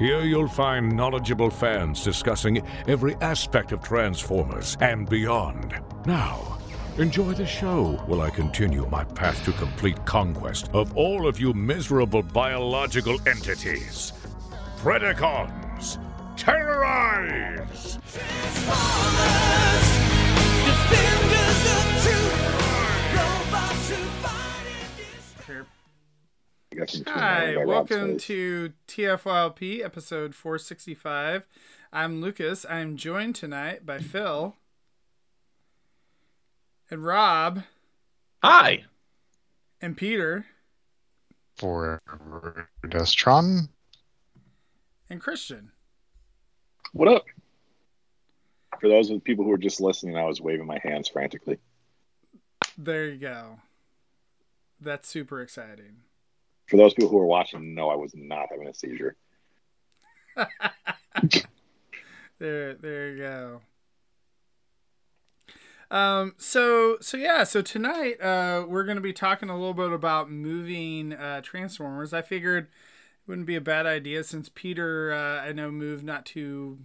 Here you'll find knowledgeable fans discussing every aspect of Transformers and beyond. Now, enjoy the show while I continue my path to complete conquest of all of you miserable biological entities. Predacons, terrorize! Sure. You got some tunes Hi, by welcome to TFYLP episode 465. I'm Lucas. I'm joined tonight by Phil and Rob Hi. and Peter for Destron. and Christian. What up? For those of the people who are just listening, I was waving my hands frantically. There you go. That's super exciting. For those people who are watching, no, I was not having a seizure. There, there you go. Um, so, so yeah, so tonight, uh, we're going to be talking a little bit about moving, uh, Transformers. I figured it wouldn't be a bad idea since Peter, uh, I know moved not too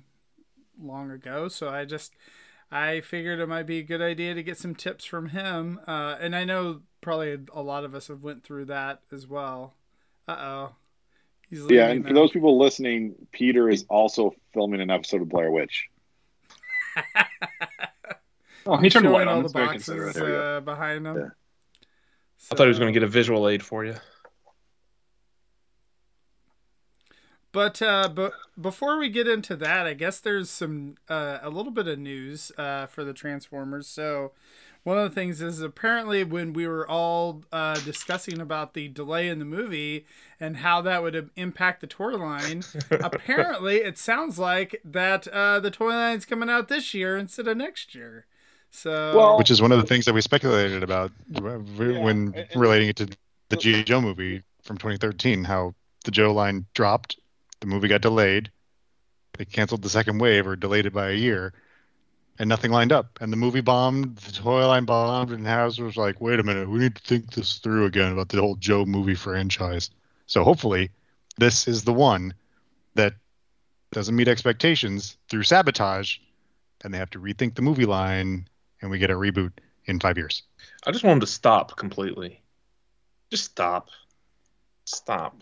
long ago. So I just, I figured it might be a good idea to get some tips from him. Uh, and I know probably a lot of us have went through that as well. Uh oh. Yeah, leaving and for those people listening, Peter is also filming an episode of Blair Witch. Oh, he turned Showing white all the boxes considerate. There we go. uh, behind him. Yeah. I thought he was going to get a visual aid for you. But uh, but before we get into that, I guess there's some uh, a little bit of news uh, for the Transformers. So one of the things is apparently when we were all uh, discussing about the delay in the movie and how that would impact the toy line, apparently it sounds like that uh, the toy line's coming out this year instead of next year. So Well- which is one of the things that we speculated about when and- and- relating it to the G.I. Joe movie from 2013, how the Joe line dropped, the movie got delayed, they canceled the second wave or delayed it by a year, and nothing lined up. And the movie bombed, the toy line bombed, and House was like, wait a minute, we need to think this through again about the whole Joe movie franchise. So hopefully, this is the one that doesn't meet expectations through sabotage, and they have to rethink the movie line, and we get a reboot in five years. I just want them to stop completely. Just stop. Stop.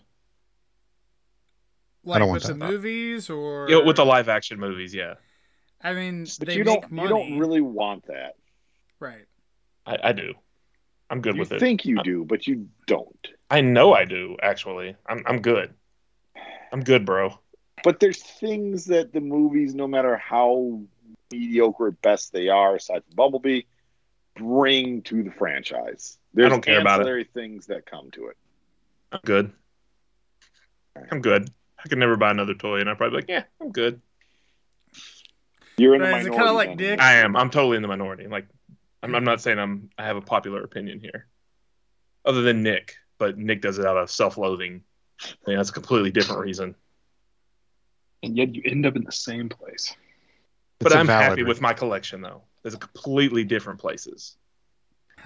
Like don't with want the that. movies or You know, with the live action movies, yeah. I mean, But they you make don't money, you don't really want that. right? I, I do. I'm good You with it. You think you I- do, but you don't. I know I do, actually. I'm, I'm good. I'm good, bro. But there's things that the movies, no matter how mediocre at best they are, aside from Bumblebee, bring to the franchise. There's don't care about it. ancillary things that come to it. I'm good. I'm good. I could never buy another toy, and I'd probably be like, yeah, I'm good. You're in Right, the is it minority. kinda like. Dick? I am. I'm totally in the minority. Like, I'm, I'm not saying I'm. I have a popular opinion here, other than Nick. But Nick does it out of self-loathing. I mean, that's a completely different reason. and yet you end up in the same place. But It's a I'm valid happy with my collection, though. There's a completely different places.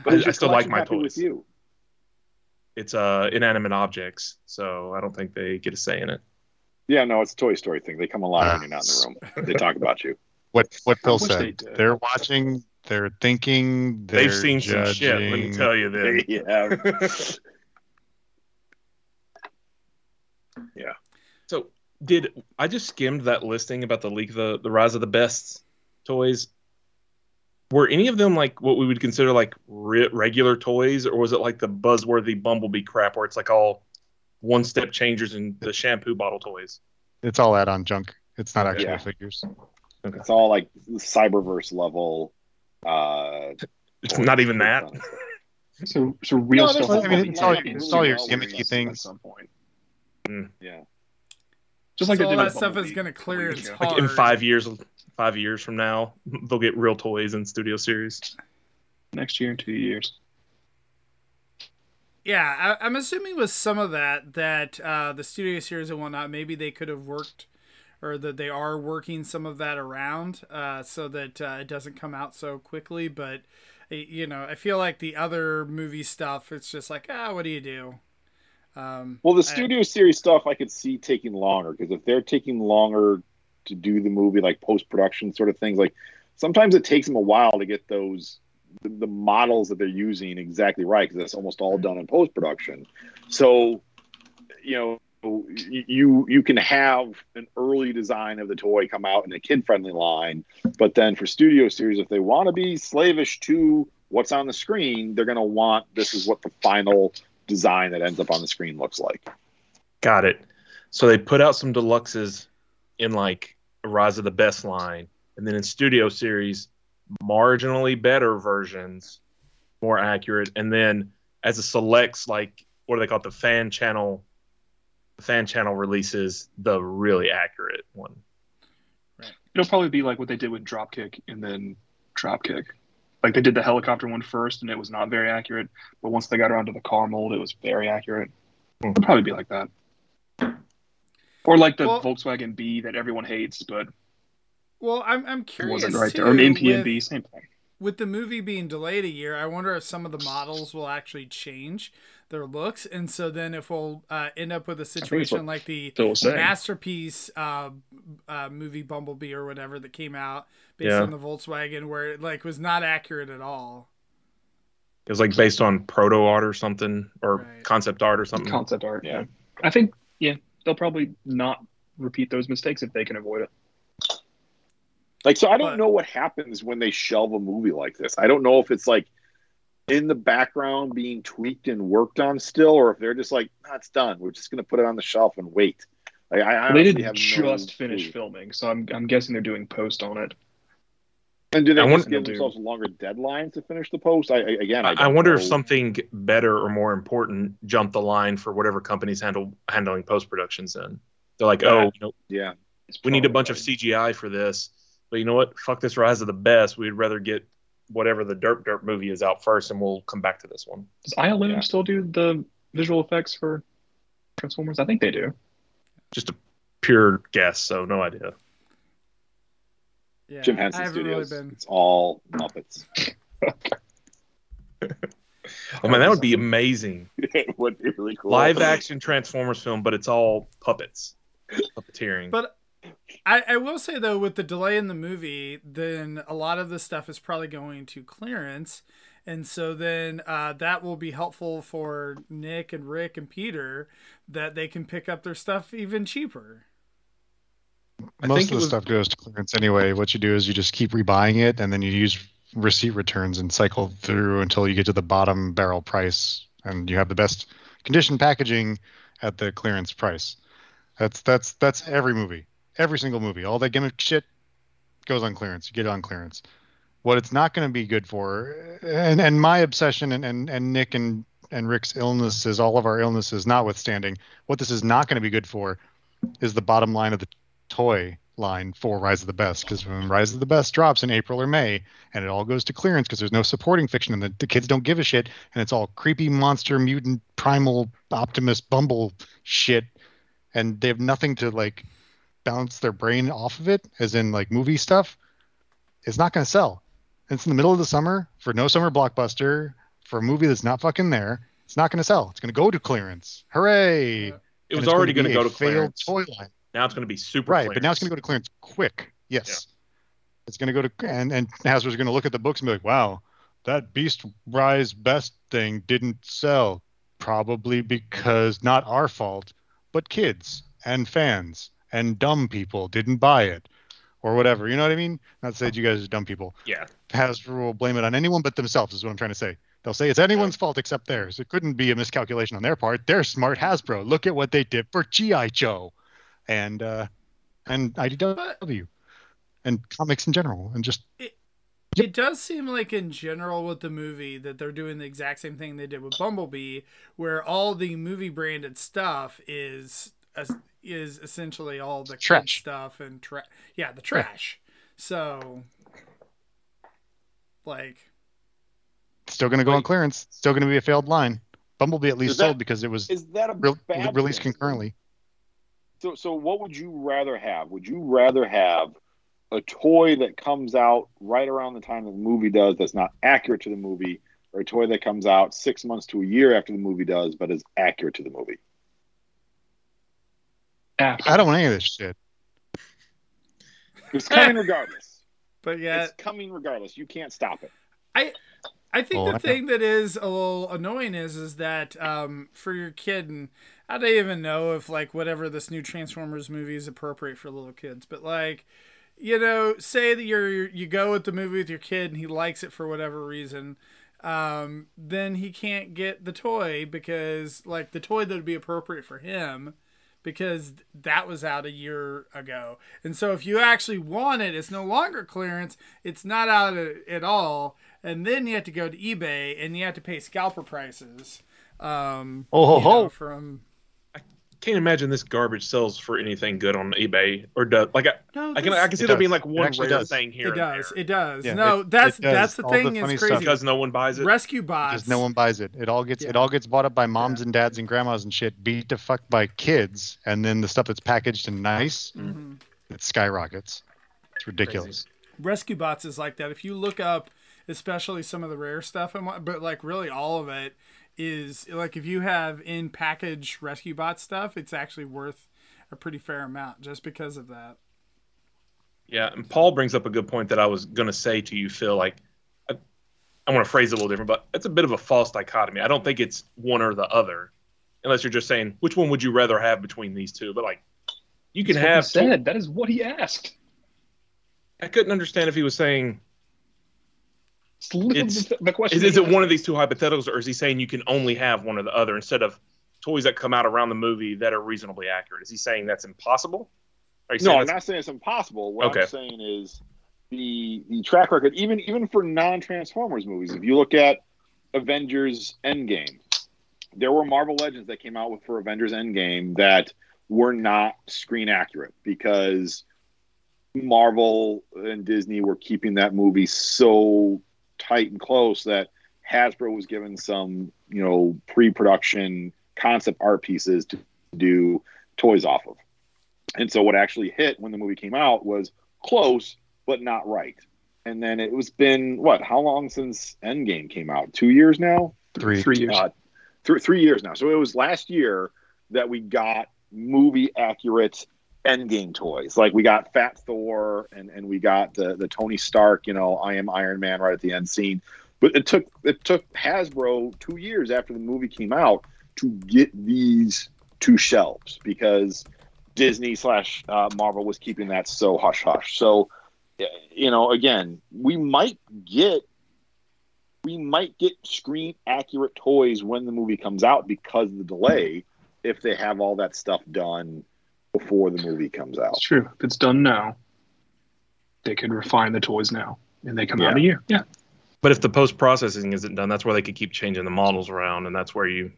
But is I still like my happy with toys. you? It's uh, inanimate objects, so I don't think they get a say in it. Yeah, no, it's a Toy Story thing. They come alive Ah. when you're not in the room. They talk about you. What what Phil wish they said. They're watching. They're thinking. They're They've seen some shit. Let me tell you this. yeah. So did I just skimmed that listing about the leak the the rise of the best toys? Were any of them like what we would consider like re- regular toys, or was it like the buzzworthy Bumblebee crap where it's like all one step changers and the shampoo bottle toys? It's all add-on junk. It's not actual Yeah. figures. It's all like Cyberverse level. Uh, It's not even that. So, so real No, stuff. I mean, it's all- it's into all your gimmicky things at some point. yeah. Just like so all that stuff is going to clear. couple years hard. Like in five years, five years from now, they'll get real toys in Studio Series. next year, two years. Yeah, I, I'm assuming with some of that that uh, the studio series and whatnot, maybe they could have worked, or that they are working some of that around, uh, so that uh, it doesn't come out so quickly. But you know, I feel like the other movie stuff, it's just like, ah, what do you do? Um, Well, the I- studio series stuff I could see taking longer because if they're taking longer to do the movie, like post production sort of things, like sometimes it takes them a while to get those the, the models that they're using exactly right because that's almost all mm-hmm. done in post production. So, you know. You you can have an early design of the toy come out in a kid friendly line, but then for studio series, if they want to be slavish to what's on the screen, they're going to want this is what the final design that ends up on the screen looks like. Got it. So they put out some deluxes in like Rise of the Beasts line, and then in Studio Series, marginally better versions, more accurate, and then as a selects like what do they call it, the fan channel, the fan channel releases the really accurate one. It'll probably be like what they did with Dropkick and then Dropkick. Like they did the helicopter one first, and it was not very accurate. But once they got around to the car mold, it was very accurate. Hmm. It'll probably be like that. Or like the Well- Volkswagen B that everyone hates, but well, I'm I'm it curious wasn't right too. there. Or an with- same thing. with the movie being delayed a year, I wonder if some of the models will actually change their looks, and so then if we'll uh, end up with a situation like the Phil was masterpiece uh, uh, movie Bumblebee or whatever that came out based Yeah. on the Volkswagen, where it like was not accurate at all. It was like based on proto art or something, or Right. concept art or something. Concept art. Yeah. Yeah. I think yeah, they'll probably not repeat those mistakes if they can avoid it. Like, so I don't But- know what happens when they shelve a movie like this. I don't know if it's like in the background being tweaked and worked on still, or if they're just like, nah, it's done. We're just going to put it on the shelf and wait. Like, I, I they didn't have just no finish clue. filming, so I'm I'm guessing they're doing post on it. And do they I just give They'll do. themselves longer deadlines to finish the post? I, I again, I, I, I don't wonder if something better or more important jumped the line for whatever companies handle handling post productions. Then they're like, Yeah. oh, you know, Yeah, we need a probably bunch of. CGI for this, but you know what? Fuck this Rise of the Beasts. We'd rather get whatever the Derp Derp movie is out first, and we'll come back to this one. Does ILM Yeah. still do the visual effects for Transformers? I think they do. Just a pure guess, so no idea. Yeah, Jim I Henson haven't Studios. really been. It's all Muppets. Oh man, that would be amazing. it would be really cool. Live action Transformers film, but it's all puppets, puppeteering. But I, I will say though, with the delay in the movie, then a lot of the stuff is probably going to clearance, and so then uh, that will be helpful for Nick and Rick and Peter that they can pick up their stuff even cheaper. I Most of the was- stuff goes to clearance anyway. What you do is you just keep rebuying it, and then you use receipt returns and cycle through until you get to the bottom barrel price, and you have the best condition packaging at the clearance price. That's that's that's every movie, every single movie. All that gimmick shit goes on clearance. You get it on clearance. What it's not going to be good for, and and my obsession and and, and Nick and and Rick's illnesses, all of our illnesses notwithstanding, what this is not going to be good for is the bottom line of the toy line for Rise of the Beasts because when Rise of the Beasts drops in April or May and it all goes to clearance because there's no supporting fiction and the, the kids don't give a shit and it's all creepy monster mutant primal Optimus Bumble shit and they have nothing to like bounce their brain off of it as in like movie stuff it's not going to sell. It's in the middle of the summer for no summer blockbuster for a movie that's not fucking there it's not going to sell. It's going to go to clearance. Hooray! Yeah. it was already going to go to clearance. toy line. Now it's going to be super right but now it's going to go to clearance quick. Yes. It's going to go to and and hasbro's going to look at the books and be like wow that beast rise best thing didn't sell probably because not our fault but kids and fans and dumb people didn't buy it or whatever. You know what i mean? Not to say that you guys are dumb people. Yeah. hasbro will blame it on anyone but themselves is what i'm trying to say. They'll say it's anyone's fault except theirs. It couldn't be a miscalculation on their part. They're smart hasbro. Look at what they did for gi joe. And uh and idw and comics in general and just It it does seem like in general with the movie that they're doing the exact same thing they did with Bumblebee, where all the movie branded stuff is as, is essentially all the Trash. stuff and tra- yeah, the trash. So, like, Still going to go on clearance. Still going to be a failed line. Bumblebee at least that- sold because it was Is that a re- released thing? concurrently. So, so what would you rather have? Would you rather have a toy that comes out right around the time that the movie does that's not accurate to the movie, or a toy that comes out six months to a year after the movie does but is accurate to the movie? After. I don't want any of this shit. It's coming regardless. but yeah, It's coming regardless. You can't stop it. I I think Oh, the I know. thing that is a little annoying is is that um, for your kid, and I don't even know if like whatever this new Transformers movie is appropriate for little kids, but like, you know, say that you're you go with the movie with your kid and he likes it for whatever reason, um, then he can't get the toy because like the toy that would be appropriate for him because that was out a year ago. And so if you actually want it, it's no longer clearance. It's not out at, all. And then you have to go to eBay and you have to pay scalper prices. Um, Oh, ho, you know, ho. from Can't imagine this garbage sells for anything good on eBay or does like I, no, I can I can see there does. being like one rare does. thing here. it and does. there. It does. Yeah, no, it- that's it does. that's the All the thing. funny is stuff crazy. because no one buys it. Rescue bots. Because no one buys it. It all gets it all gets bought up by moms and dads and grandmas and shit, beat the fuck by kids, and then the stuff that's packaged and nice, Mhm. it skyrockets. It's ridiculous. Rescue bots is like that. If you look up, especially some of the rare stuff, and what, but like really all of it is like if you have in package rescue bot stuff, it's actually worth a pretty fair amount just because of that. Yeah, and Paul brings up a good point that I was going to say to you, Phil. Like, I, I want to phrase it a little different, but it's a bit of a false dichotomy. I don't think it's one or the other, unless you're just saying which one would you rather have between these two. But like, you can That's what he have. said. That is what he asked. I couldn't understand if he was saying Just look at It's- the, question. is, is it one of these two hypotheticals, or is he saying you can only have one or the other instead of toys that come out around the movie that are reasonably accurate? Is he saying that's impossible? You No, saying I'm not saying it's impossible. What Okay. I'm saying is the the track record, even even for non Transformers movies. If you look at Avengers Endgame, there were Marvel Legends that came out with for Avengers Endgame that were not screen accurate because Marvel and Disney were keeping that movie so tight and close that Hasbro was given some, you know, pre-production concept art pieces to do toys off of. And so what actually hit when the movie came out was close, but not right. And then it was been what? How long since Endgame came out? Two years now. Three. Three years. Uh, th- three years now. So it was last year that we got movie accurate Endgame toys. Like we got Fat Thor and, and we got the, the Tony Stark, you know, I am Iron Man right at the end scene. But it took it took Hasbro two years after the movie came out to get these two shelves because Disney slash uh, Marvel was keeping that so hush hush. So, you know, again, we might get we might get screen accurate toys when the movie comes out because of the delay. If they have all that stuff done before the movie comes out, It's true. If it's done now, they could refine the toys now, and they come out in Yeah. a year. Yeah. But if the post processing isn't done, that's where they could keep changing the models around, and that's where you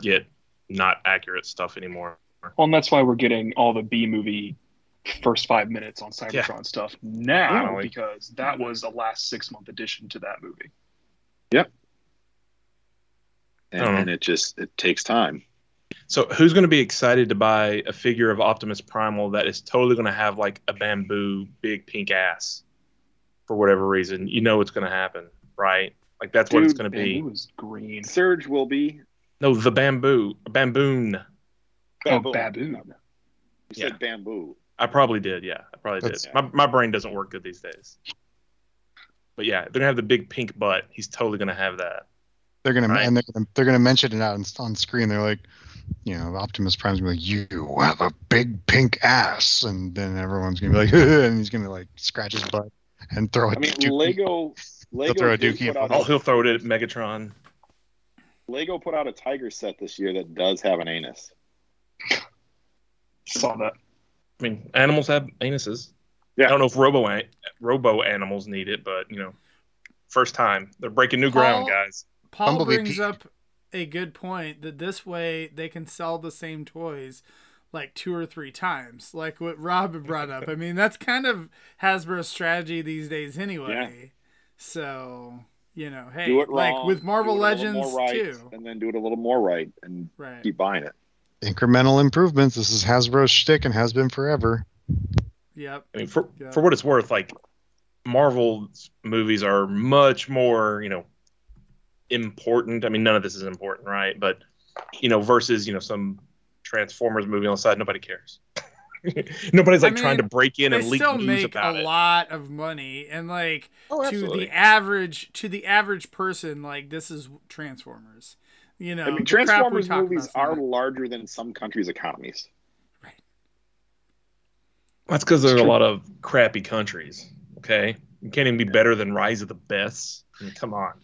get not accurate stuff anymore. Well, and that's why we're getting all the B movie first five minutes on Cybertron stuff now Finally. because that was a last six month addition to that movie. and, Uh-huh. and it just it takes time. So who's going to be excited to buy a figure of Optimus Primal that is totally going to have like a bamboo big pink ass for whatever reason? You know it's going to happen, right? Like that's what it's going to It be. was green. Surge will be No, the bamboo, bamboon. Oh, baboon. You said Yeah. bamboo. I probably did. Yeah, I probably That's- did. My my brain doesn't work good these days. But yeah, they're gonna have the big pink butt. He's totally gonna have that. They're gonna Right. and they're gonna, they're gonna mention it out on, on screen. They're like, you know, Optimus Prime's gonna be like, "You have a big pink ass," and then everyone's gonna be like, and he's gonna like scratch his butt and throw it. I mean, Lego. Lego throw a dookie put at out Oh, a, he'll throw it at Megatron. Lego put out a tiger set this year that does have an anus. Saw that. I mean, animals have anuses. Yeah. I don't know if robo robo animals need it, but you know, first time they're breaking new ground, guys. Paul Bumblebee brings Pete. up a good point that this way they can sell the same toys like two or three times, like what Rob had brought up. I mean, that's kind of Hasbro's strategy these days, anyway. Yeah. So you know, hey, do it like with Marvel do it a Legends more right, too, and then do it a little more right, and right? keep buying it. Incremental improvements. This is Hasbro's shtick and has been forever. Yep. I mean, for Yeah. for what it's worth, like Marvel's movies are much more, you know, important. I mean, none of this is important, right? But you know, versus you know some Transformers movie on the side, nobody cares. Nobody's I like trying to break in and leak still news make a it. lot of money, and like Oh, to the average to the average person, like this is Transformers. You know, I mean, the crap we Transformers talk movies are not- larger than some countries' economies. Right. That's because there are a lot of crappy countries. Okay, you can't even be better than Rise of the Beasts. I mean, come on.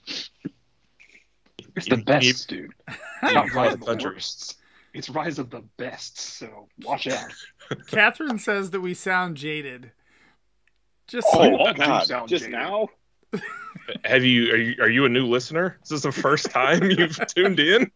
It's the best, dude. It's not Rise of the country. worst. It's Rise of the best. So watch out. Catherine says that we sound jaded. Just Oh, all do God! sound Just jaded. now, Have you are you are you a new listener? Is this the first time you've tuned in?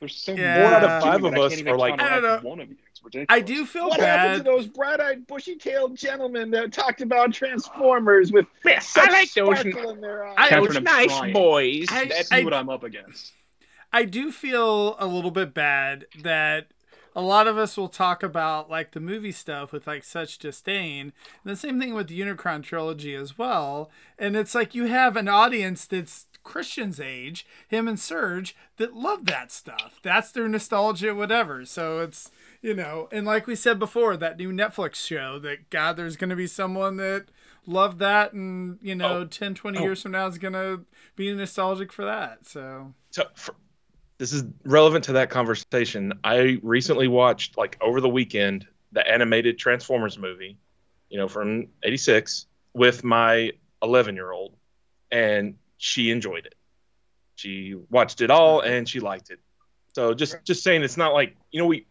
There's so Yeah. more out of of five of us can't are like- I don't know. one of you. It's ridiculous. I do feel what happened to those bright-eyed, bushy-tailed gentlemen that talked about Transformers with such sparkle in their eyes? I- Catherine, I'm trying. boys. I- Let's I- see what I'm up against. I do feel a little bit bad that a lot of us will talk about like the movie stuff with like such disdain. And the same thing with the Unicron trilogy as well. And it's like you have an audience that's Christian's age, him and Serge, that love that stuff. That's their nostalgia, whatever. So it's you know, and like we said before, that new Netflix show that God, there's gonna be someone that loved that and you know, Oh. 10, 20 Oh. years from now is gonna be nostalgic for that. So So, for, this is relevant to that conversation. I recently watched, like over the weekend, the animated Transformers movie, you know, from '86, with my 11 year old, and she enjoyed it. She watched it all and she liked it. So just just saying, it's not like you know we,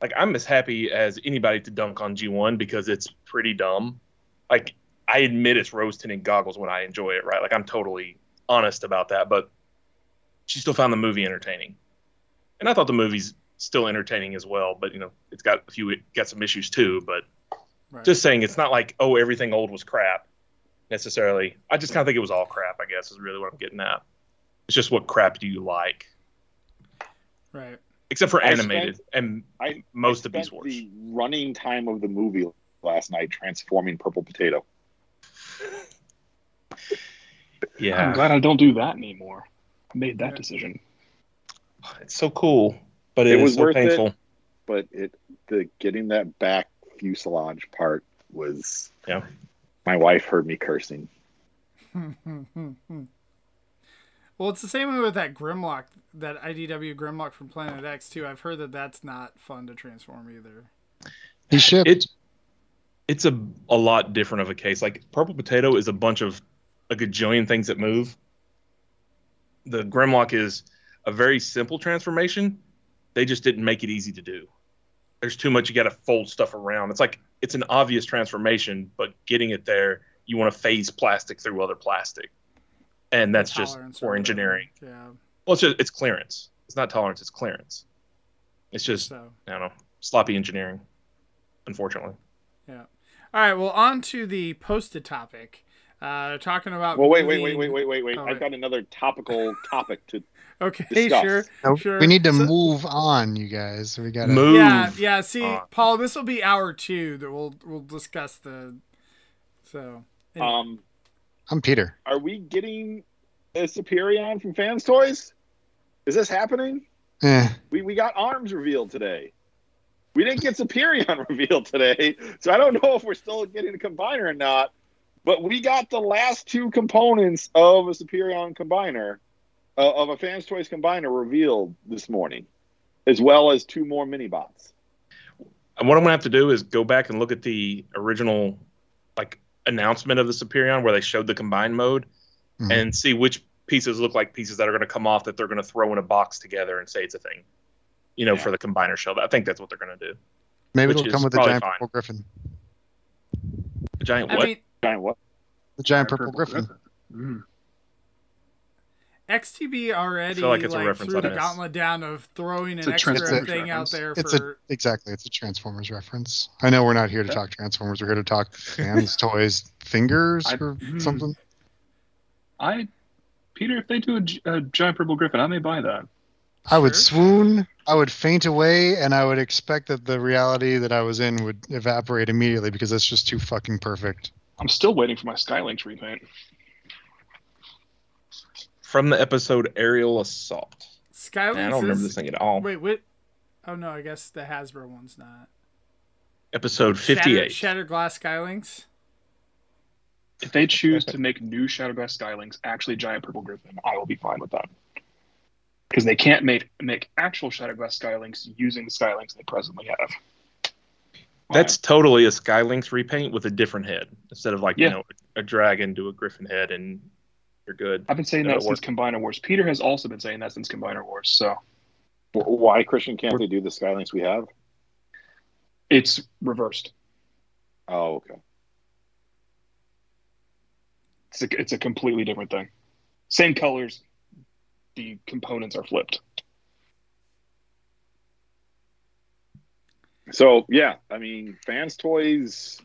like I'm as happy as anybody to dunk on G1 because it's pretty dumb. Like I admit it's rose tinted goggles when I enjoy it, right? Like I'm totally honest about that, but she still found the movie entertaining. And I thought the movie's still entertaining as well, but you know, it's got a few it got some issues too, but right. just saying it's not like oh everything old was crap necessarily. I just kind of think it was all crap, I guess is really what I'm getting at. It's just what crap do you like? right. Except for I animated and I most of spent Beast Wars. the running time of the movie last night transforming Purple Potato. Yeah. I'm glad I don't do that anymore. I made that Yeah. decision. It's so cool, but It it, was was so worth it. painful. but it the getting that back fuselage part was Yeah. My wife heard me cursing well, it's the same way with that Grimlock, that IDW Grimlock from Planet X too. I've heard that that's not fun to transform either. He shipped. It it's a a lot different of a case. Like purple potato is a bunch of a gajillion things that move. The Grimlock is a very simple transformation. They just didn't make it easy to do. There's too much. You got to fold stuff around. It's like it's an obvious transformation, but getting it there, you want to phase plastic through other plastic, and that's just for engineering. Yeah. Well, it's just it's clearance. It's not tolerance. It's clearance. It's just So I don't know sloppy engineering, unfortunately. yeah. All right. Well, on to the posted topic. Uh, talking about. well wait wait wait wait wait wait wait Oh, i've wait. got another topical topic to Okay. discuss. Sure. Nope, sure. We need to So- move on, you guys. We gotta. Move. Yeah. Yeah. See, on. Paul, this will be hour two that we'll we'll discuss the. So. anyway. um I'm Peter. are we getting a superion from fans toys is this happening Eh, we, we got arms revealed today we didn't get superion revealed today so i don't know if we're still getting a combiner or not but we got the last two components of a superion combiner uh, of a fans toys combiner revealed this morning as well as two more mini bots And what I'm gonna have to do is go back and look at the original like announcement of the Superion where they showed the combined mode Mhm. and see which pieces look like pieces that are gonna come off that they're gonna throw in a box together and say it's a thing. You know, Yeah. for the combiner show. I think that's what they're gonna do. maybe it'll come with a giant fine. purple griffin. The giant I what? mean, giant what The giant purple, griffin. Mm. XTB already feel like like, a threw the gauntlet down of throwing It's an a extra Transformers thing out there It's a exactly. It's a Transformers reference. I know we're not here to talk Transformers. We're here to talk fans, toys, fingers, I- or hmm. something. I, Peter, if they do a, a giant purple griffin, I may buy that. I would Sure. swoon. I would faint away, and I would expect that the reality that I was in would evaporate immediately because that's just too fucking perfect. I'm still waiting for my Skylynx repaint. From the episode Aerial Assault. Skylynx Man, I don't remember this thing at all. Wait, what? Oh no, I guess the Hasbro one's not. Episode 58. Shattered Glass Skylynx. If they choose to make new Shadowgrass Skylynx actually giant purple griffin, I will be fine with that. Because they can't make make actual Shadowglass Skylynx using the Skylynx they presently have. That's totally a Skylynx repaint with a different head. Instead of like, Yeah. you know, a dragon to a griffin head and you're good. I've been saying that since works. Combiner Wars. Peter has also been saying that since Combiner Wars. So Why, Christian, can't they do the Skylynx we have? it's reversed. Oh, okay. It's a, it's a completely different thing. Same colors, the components are flipped. So yeah, I mean, fans toys.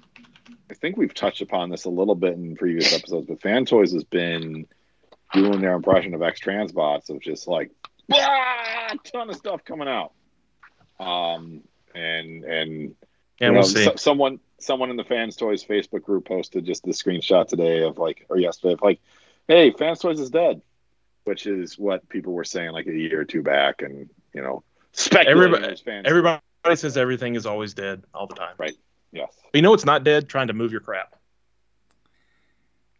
I think we've touched upon this a little bit in previous episodes, but fan toys has been doing their impression of X Transbots of just like "Ah, ton of stuff coming out. Um, and and And you we'll know, see. so- someone someone in the fans toys Facebook group posted just the screenshot today of like or yesterday of like, hey, fans toys is dead, which is what people were saying like a year or two back, and you know, speculating Everybody- Everybody says everything is always dead all the time. Right. Yes. But you know it's not dead? Trying to move your crap.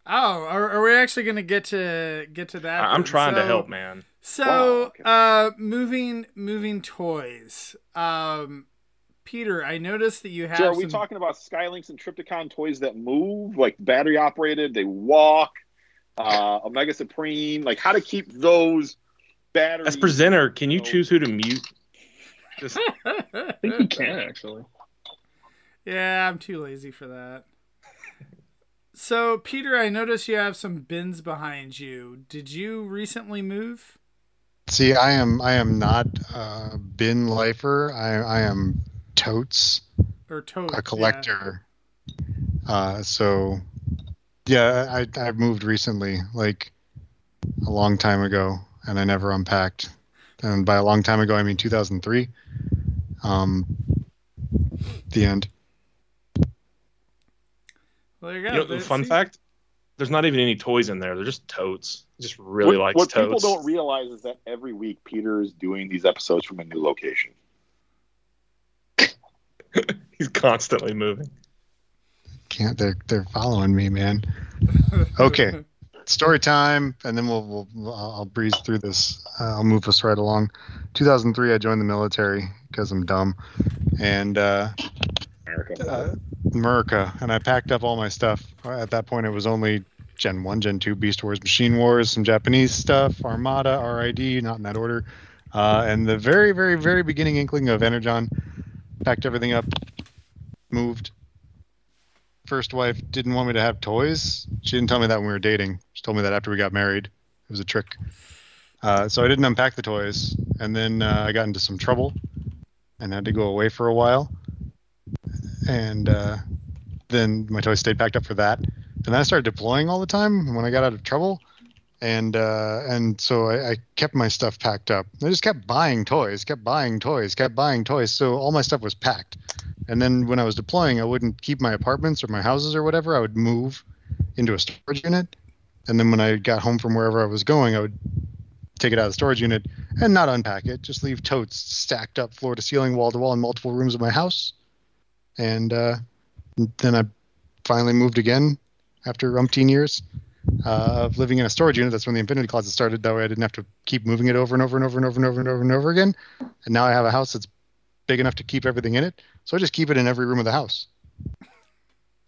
Oh, are, are we actually going to get to get to that? I- I'm then? trying to help, man. So, Wow, okay. uh, moving moving toys. Um, Peter, I noticed that you have. So are we some- talking about Skylynx and Trypticon toys that move, like battery operated, they walk, uh, Omega Supreme, like how to keep those batteries? As presenter, can you choose who to mute? Just I think you can actually. Yeah, I'm too lazy for that. So, Peter, I notice you have some bins behind you. Did you recently move? See, I am I am not a bin lifer. I I am totes Or totes, a collector. Uh, so yeah, I I moved recently, like a long time ago, and I never unpacked. And by a long time ago, I mean 2003. Um, the end. Well, there you go. you know, There- fun see? fact, there's not even any toys in there. They're just totes. Just really what, likes what people don't realize is that every week Peter is doing these episodes from a new location. He's constantly moving. Can't they're they're following me, man. Okay. story time, and then we'll, we'll I'll I'll breeze through this. Uh, I'll move us right along. 2003, I joined the military because I'm dumb, and uh, America. uh, America, and I packed up all my stuff. At that point, it was only Gen One, Gen Two, Beast Wars, Machine Wars, some Japanese stuff, Armada, RID, not in that order, uh, and the very, very, very beginning inkling of Energon. Packed everything up, moved. First wife didn't want me to have toys. She didn't tell me that when we were dating. She told me that after we got married. It was a trick. Uh, so I didn't unpack the toys, and then uh, I got into some trouble, and had to go away for a while and uh, then my toys stayed packed up for that. And then I started deploying all the time when I got out of trouble, and uh, and so I, I kept my stuff packed up. I just kept buying toys, kept buying toys, kept buying toys. So all my stuff was packed. And then when I was deploying, I wouldn't keep my apartments or my houses or whatever. I would move into a storage unit, and then when I got home from wherever I was going, I would take it out of the storage unit and not unpack it. Just leave totes stacked up floor to ceiling, wall to wall in multiple rooms of my house and uh, then I finally moved again after umpteen years uh, of living in a storage unit. That's when the Infinity Closet started. That way, I didn't have to keep moving it over and over and over and over and over and over and over again. And now I have a house that's big enough to keep everything in it, so I just keep it in every room of the house.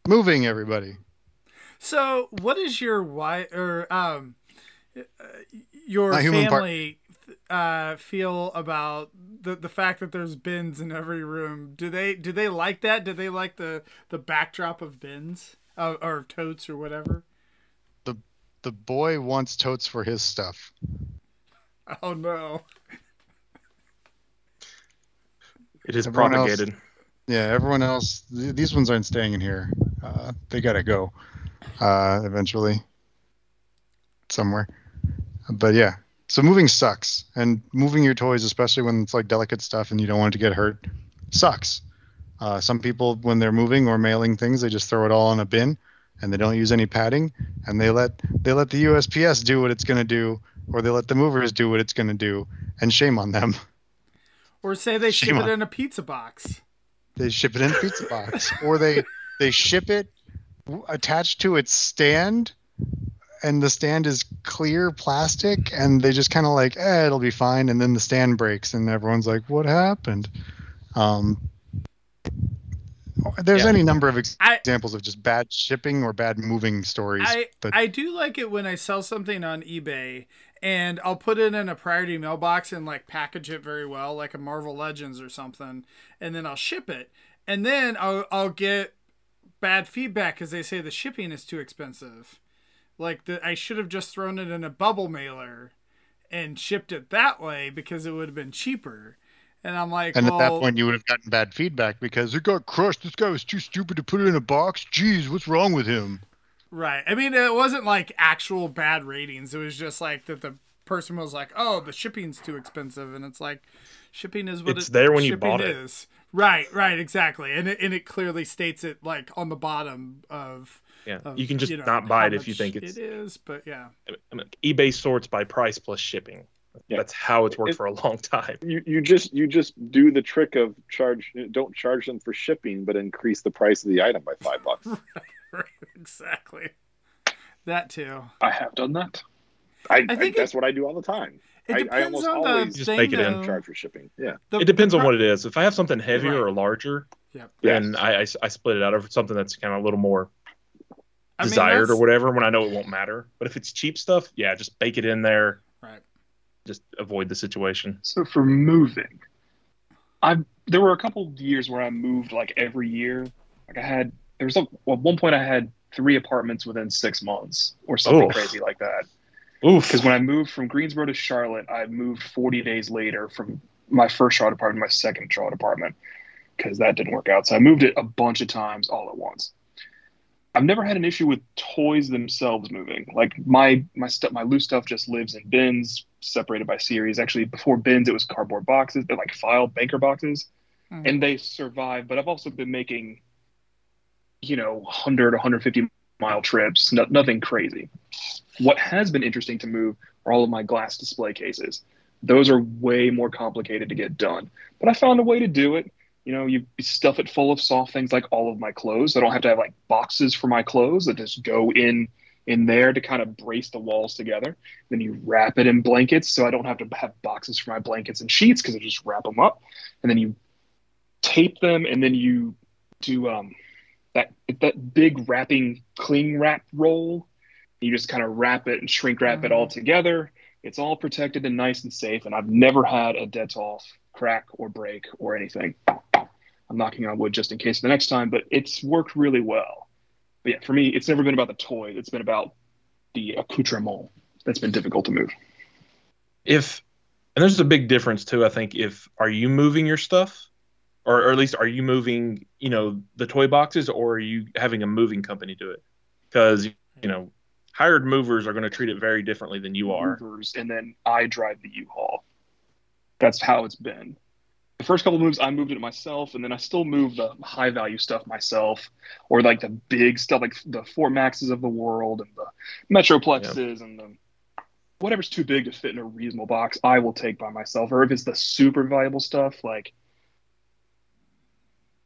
Moving everybody. So, what is your why or um uh, your My human part- family uh feel about the the fact that there's bins in every room? Do they do they like that? Do they like the the backdrop of bins uh, or totes or whatever? the the boy wants totes for his stuff. Oh no. It is Everyone else- propagated. Yeah, everyone else, th- these ones aren't staying in here. Uh, they gotta go uh, eventually somewhere. But yeah, so moving sucks, and moving your toys, especially when it's like delicate stuff and you don't want it to get hurt, sucks. Uh, some people, when they're moving or mailing things, they just throw it all in a bin, and they don't use any padding, and they let they let the USPS do what it's gonna do, or they let the movers do what it's gonna do, and shame on them. Or say they Shame ship it in a pizza box. they ship it in a pizza box or they they ship it attached to its stand and the stand is clear plastic and they just kind of like eh it'll be fine and then the stand breaks and everyone's like what happened um there's Yeah. any number of ex- I examples of just bad shipping or bad moving stories I but I do like it when I sell something on eBay and I'll put it in a priority mailbox and like package it very well, like a Marvel Legends or something, and then I'll ship it. And then I'll I'll get bad feedback because they say the shipping is too expensive. Like the I should have just thrown it in a bubble mailer and shipped it that way because it would have been cheaper. And I'm like, and well, at that point you would have gotten bad feedback because it got crushed this guy was too stupid to put it in a box jeez what's wrong with him Right. I mean, it wasn't like actual bad ratings. It was just like that the person was like, "Oh, the shipping's too expensive," and it's like, shipping is what It's it, there when you shipping bought it. is. Right. Right. Exactly. And it, and it clearly states it like on the bottom of. Yeah, of, you can just know, not buy it if you think it's. It is, but yeah. I mean, eBay sorts by price plus shipping. Yeah. That's how it's worked It- for a long time. You, you just you just do the trick of charge don't charge them for shipping, but increase the price of the item by five bucks. Right. Exactly. That too. I have done that. I, I I think that's what I do all the time. It I- I depends almost on the always just thing, make it in. Charge for shipping. Yeah. The- It depends the on what it is. If I have something heavier Right. or larger, Yep. then I, I, I split it out over something that's kind of a little more I mean, desired or whatever when I know it won't matter. But if it's cheap stuff, yeah, just bake it in there. Right. Just avoid the situation. So for moving, I there were a couple of years where I moved like every year. Like I had there was a, well, at one point I had three apartments within six months or something Oof. crazy like that. Oof. Because when I moved from Greensboro to Charlotte, I moved 40 days later from my first Charlotte apartment to my second Charlotte apartment because that didn't work out. So I moved it a bunch of times all at once. I've never had an issue with toys themselves moving. Like my my stuff, my loose stuff just lives in bins separated by series. Actually, before bins, it was cardboard boxes. They're like file banker boxes, Mhm. and they survive. But I've also been making, you know, 100, 150 mile trips. No, nothing crazy. What has been interesting to move are all of my glass display cases. Those are way more complicated to get done. But I found a way to do it. You know, you stuff it full of soft things like all of my clothes. I don't have to have like boxes for my clothes that just go in in there to kind of brace the walls together. Then you wrap it in blankets so I don't have to have boxes for my blankets and sheets because I just wrap them up. And then you tape them and then you do um, that that big wrapping cling wrap roll. You just kind of wrap it and shrink wrap it all together. It's all protected and nice and safe. And I've never had a Detolf crack or break or anything. I'm knocking on wood just in case the next time, but it's worked really well. But yeah, for me, it's never been about the toy. It's been about the accoutrement that's been difficult to move. if and there's a big difference too i think if are you moving your stuff or, or at least are you moving you know the toy boxes or are you having a moving company do it because you know hired movers are going to treat it very differently than you are Movers, and then I drive the U-Haul. That's how it's been. The first couple moves, I moved it myself, and then I still move the high value stuff myself, or like the big stuff, like the Fort Maxes of the world and the Metroplexes and the whatever's too big to fit in a reasonable box. I will take by myself, or if it's the super valuable stuff, like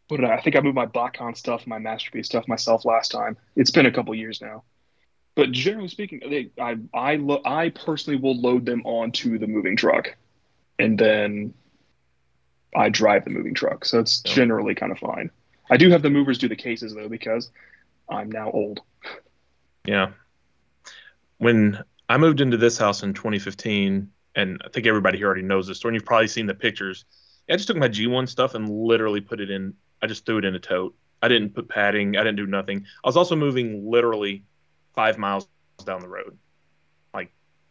what did I, I think I moved my BotCon stuff, my masterpiece stuff myself last time. It's been a couple years now. But generally speaking, they, I I lo- I personally will load them onto the moving truck, and then I drive the moving truck. So it's Yeah. generally kind of fine. I do have the movers do the cases though because I'm now old. yeah when i moved into this house in 2015 and i think everybody here already knows this story and you've probably seen the pictures i just took my g1 stuff and literally put it in i just threw it in a tote i didn't put padding i didn't do nothing i was also moving literally five miles down the road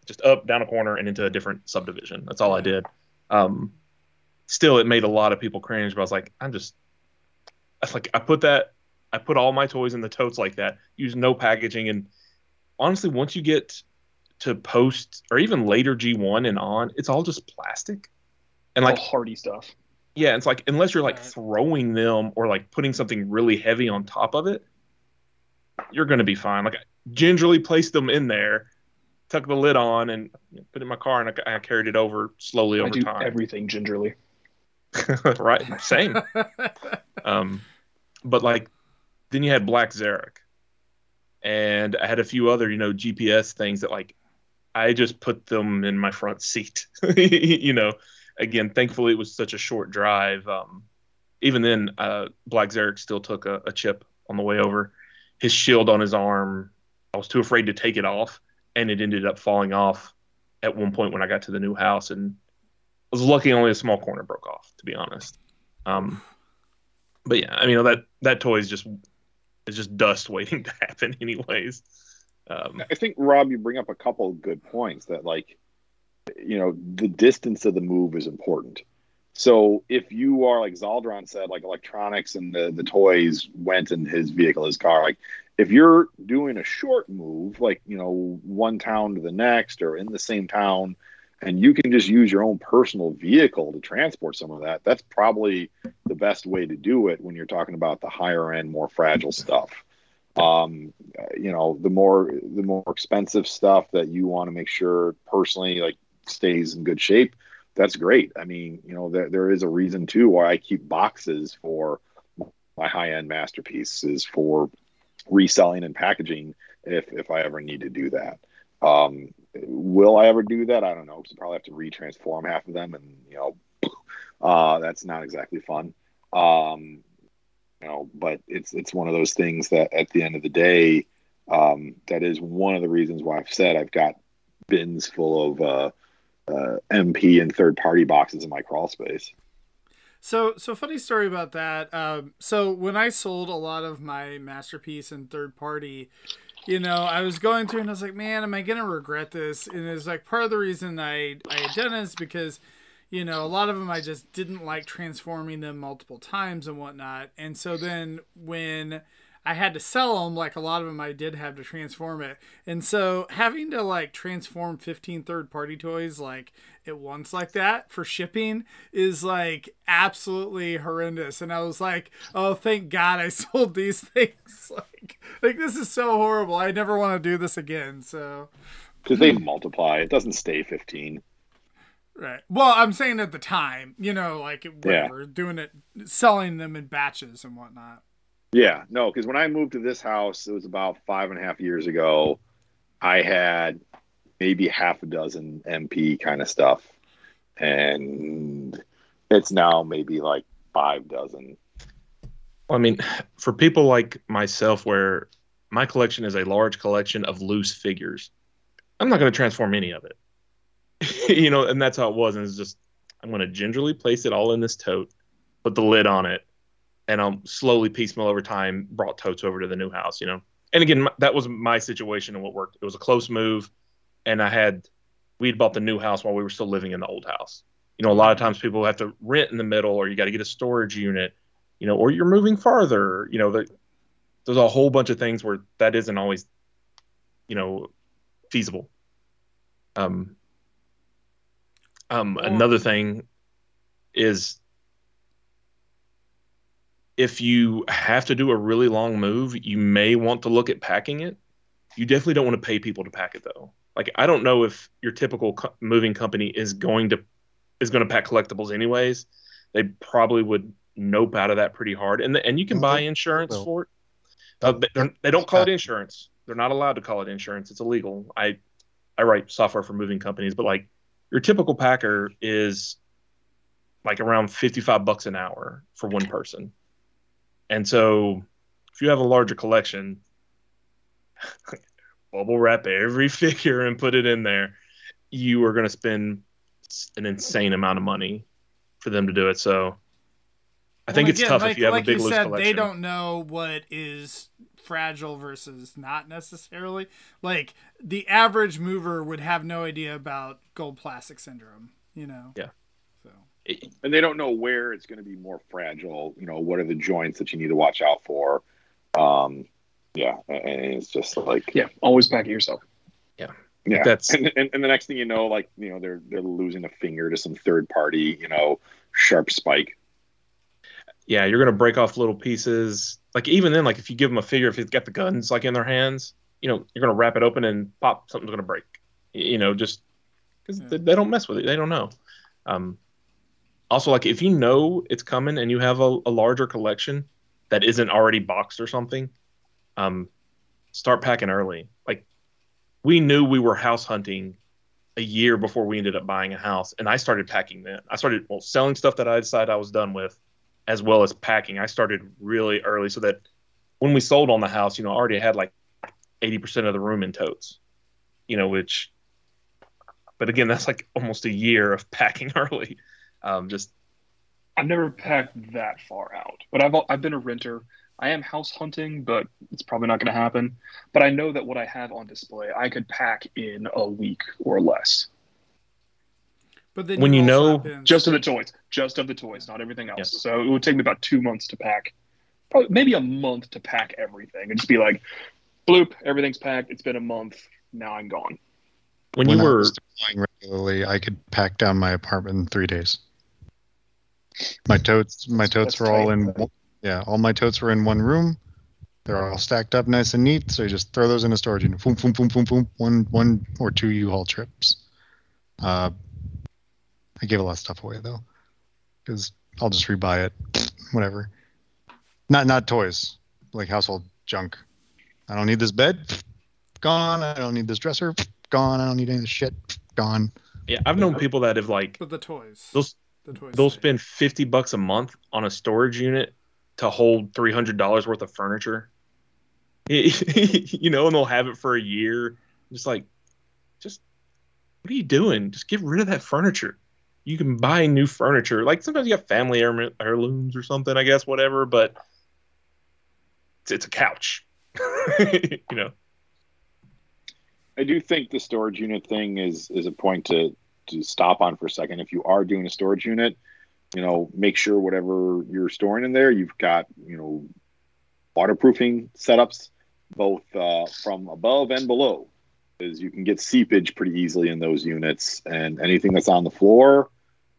just up, down a corner, and into a different subdivision. That's all I did. Um, still, it made a lot of people cringe. But I was like, I'm just, I like, I put that, I put all my toys in the totes like that. Use no packaging, and honestly, once you get to post or even later G1 and on, it's all just plastic. And like All hardy stuff. yeah, it's like unless you're like throwing them or like putting something really heavy on top of it, you're gonna be fine. Like I gingerly place them in there, tuck the lid on, and put it in my car, and I, I carried it over slowly I over do time. everything gingerly. right, same. Um, but like then you had Black Zarak, and I had a few other you know GPS things that like I just put them in my front seat. you know, again, thankfully it was such a short drive. Um, even then, uh, Black Zarak still took a, a chip on the way over. His shield on his arm, I was too afraid to take it off, and it ended up falling off at one point when I got to the new house, and I was lucky only a small corner broke off, to be honest. Um, but yeah, I mean that that toy is just is just dust waiting to happen, anyways. Um, I think Rob, you bring up a couple of good points that like, you know, the distance of the move is important. So if you are like Zaldron said, like electronics and the the toys went in his vehicle, his car, like if you're doing a short move, like you know, one town to the next or in the same town, and you can just use your own personal vehicle to transport some of that, that's probably the best way to do it when you're talking about the higher end, more fragile stuff. Um you know the more the more expensive stuff that you want to make sure personally like stays in good shape that's great. I mean you know there, there is a reason too why i keep boxes for my high-end masterpieces for reselling and packaging if if i ever need to do that. Um will i ever do that? I don't know. Because i probably have to retransform half of them and you know uh that's not exactly fun. Um you know but it's it's one of those things that at the end of the day um, that is one of the reasons why i've said i've got bins full of uh, uh, mp and third party boxes in my crawl space So, so funny story about that. Um, so when I sold a lot of my masterpiece and third party, you know, I was going through and I was like, man, am I gonna regret this? And it's like part of the reason I I had done it is because, you know, a lot of them I just didn't like transforming them multiple times and whatnot. And so then when I had to sell them, like a lot of them I did have to transform it. And so having to like transform 15 third party toys like at once like that for shipping is like absolutely horrendous. And I was like, oh, thank God I sold these things. like, like this is so horrible. I never want to do this again. So, because they multiply it doesn't stay 15 right. Well, I'm saying at the time, you know, like whatever, doing it, selling them in batches and whatnot. Yeah, no, because when I moved to this house, it was about five and a half years ago. I had maybe half a dozen MP kind of stuff, and it's now maybe like five dozen. I mean, for people like myself, where my collection is a large collection of loose figures, I'm not going to transform any of it. you know, and that's how it was. And it's just, I'm going to gingerly place it all in this tote, put the lid on it, and I'll slowly piecemeal over time brought totes over to the new house. You know, and again, my- that was my situation and what worked. It was a close move, and I had we'd bought the new house while we were still living in the old house. You know, a lot of times people have to rent in the middle, or you got to get a storage unit you know, or you're moving farther, you know, the, there's a whole bunch of things where that isn't always, you know, feasible. Um, um, another thing is if you have to do a really long move, you may want to look at packing it. You definitely don't want to pay people to pack it though. Like I don't know if your typical co- moving company is going to is going to pack collectibles anyways. They probably would nope out of that pretty hard, and the, and you can Well, buy insurance will. for it. Uh, they, don't call it insurance. They're not allowed to call it insurance. It's illegal. I I write software for moving companies, but like your typical packer is like around 55 bucks an hour for one person. And so if you have a larger collection, bubble wrap every figure and put it in there, you are going to spend an insane amount of money for them to do it. So I think Well, it's tough like, if you have like a big you loose said, collection. They don't know what is fragile versus not necessarily. Like the average mover would have no idea about gold plastic syndrome. You know. Yeah. So and they don't know where it's going to be more fragile. You know, what are the joints that you need to watch out for? Um, yeah, and it's just like Yeah, always pack it yourself. yeah. yeah. That's- and, and and the next thing you know, like you know, they're they're losing a finger to some third party, you know, sharp spike. yeah, you're gonna break off little pieces. Like even then, like if you give them a figure, if it's got the guns like in their hands, you know, you're gonna wrap it open and pop, something's gonna break. You know, just because Yeah. they, they don't mess with it, they don't know. Um, also, like if you know it's coming and you have a, a larger collection that isn't already boxed or something, um, start packing early. Like we knew we were house hunting a year before we ended up buying a house, and I started packing then. I started well selling stuff that I decided I was done with, as well as packing. I started really early so that when we sold on the house, you know, I already had like eighty percent of the room in totes. You know, which, but again, that's like almost a year of packing early. Um, just I've never packed that far out, but I've I've been a renter. I am house hunting, but it's probably not going to happen. But I know that what I have on display, I could pack in a week or less, But then When you also know- just of the toys, just of the toys, not everything else. Yeah. So it would take me about two months to pack, probably maybe a month to pack everything, and just be like, bloop, everything's packed. It's been a month. Now I'm gone. when, when you I were was deploying regularly, I could pack down my apartment in three days. My totes, my totes That's were all tight. in. one- Yeah, all my totes were in one room. They're all stacked up nice and neat. So you just throw those in a storage unit. Boom, boom, boom, boom, boom. One, one or two U-Haul trips. Uh, I gave a lot of stuff away though, because I'll just rebuy it. Whatever. Not not toys, like household junk. I don't need this bed. Gone. I don't need this dresser. Gone. I don't need any of this shit. Gone. yeah, I've known people that have like But the toys. they'll the toys. they'll spend fifty bucks a month on a storage unit to hold three hundred dollars worth of furniture. you know, and they'll have it for a year. Just like, just what are you doing? Just get rid of that furniture. You can buy new furniture. Like sometimes you got family heir- heirlooms or something, I guess, whatever. But it's, it's a couch. you know, I do think the storage unit thing is is a point to to stop on for a second. If you are doing a storage unit, you know, make sure whatever you're storing in there, you've got you know waterproofing setups both uh, from above and below, because you can get seepage pretty easily in those units, and anything that's on the floor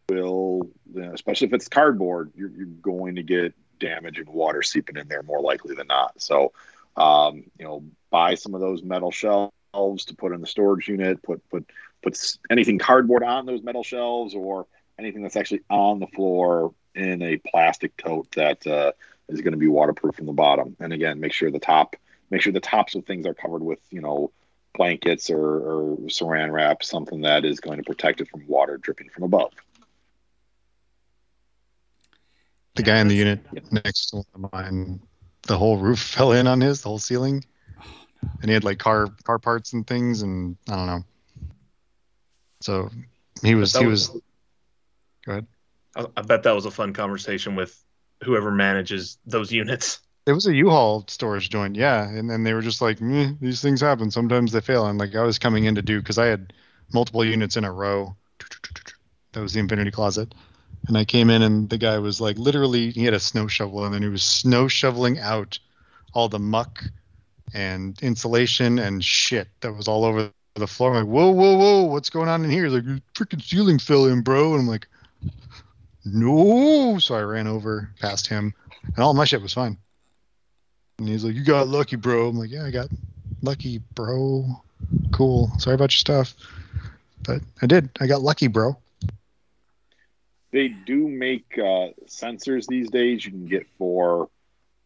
will, you know, especially if it's cardboard, you're, you're going to get damage and water seeping in there more likely than not. So, um, you know, buy some of those metal shelves to put in the storage unit. Put put put anything cardboard on those metal shelves or anything that's actually on the floor in a plastic tote that uh, is going to be waterproof from the bottom. And again, make sure the top, make sure the tops of things are covered with you know blankets or, or saran wrap, something that is going to protect it from water dripping from above. The guy in the that's- unit next to mine, the whole roof fell in on his, the whole ceiling, and he had like car car parts and things, and I don't know. So he was he was- was. Go ahead. I, I bet that was a fun conversation with whoever manages those units. It was a U-Haul storage joint, yeah, and then they were just like, "Meh, these things happen. Sometimes they fail. And like I was coming in to do because I had multiple units in a row. That was the infinity closet, and I came in and the guy was like, literally, he had a snow shovel and then he was snow shoveling out all the muck and insulation and shit that was all over the floor. I'm like, whoa, whoa, whoa, what's going on in here? He's like, your freaking ceiling fell in, bro. And I'm like, no. So I ran over past him, and all my shit was fine. And he's like, "You got lucky, bro." I'm like, "Yeah, I got lucky, bro. Cool. Sorry about your stuff, but I did. I got lucky, bro." They do make uh, sensors these days you can get for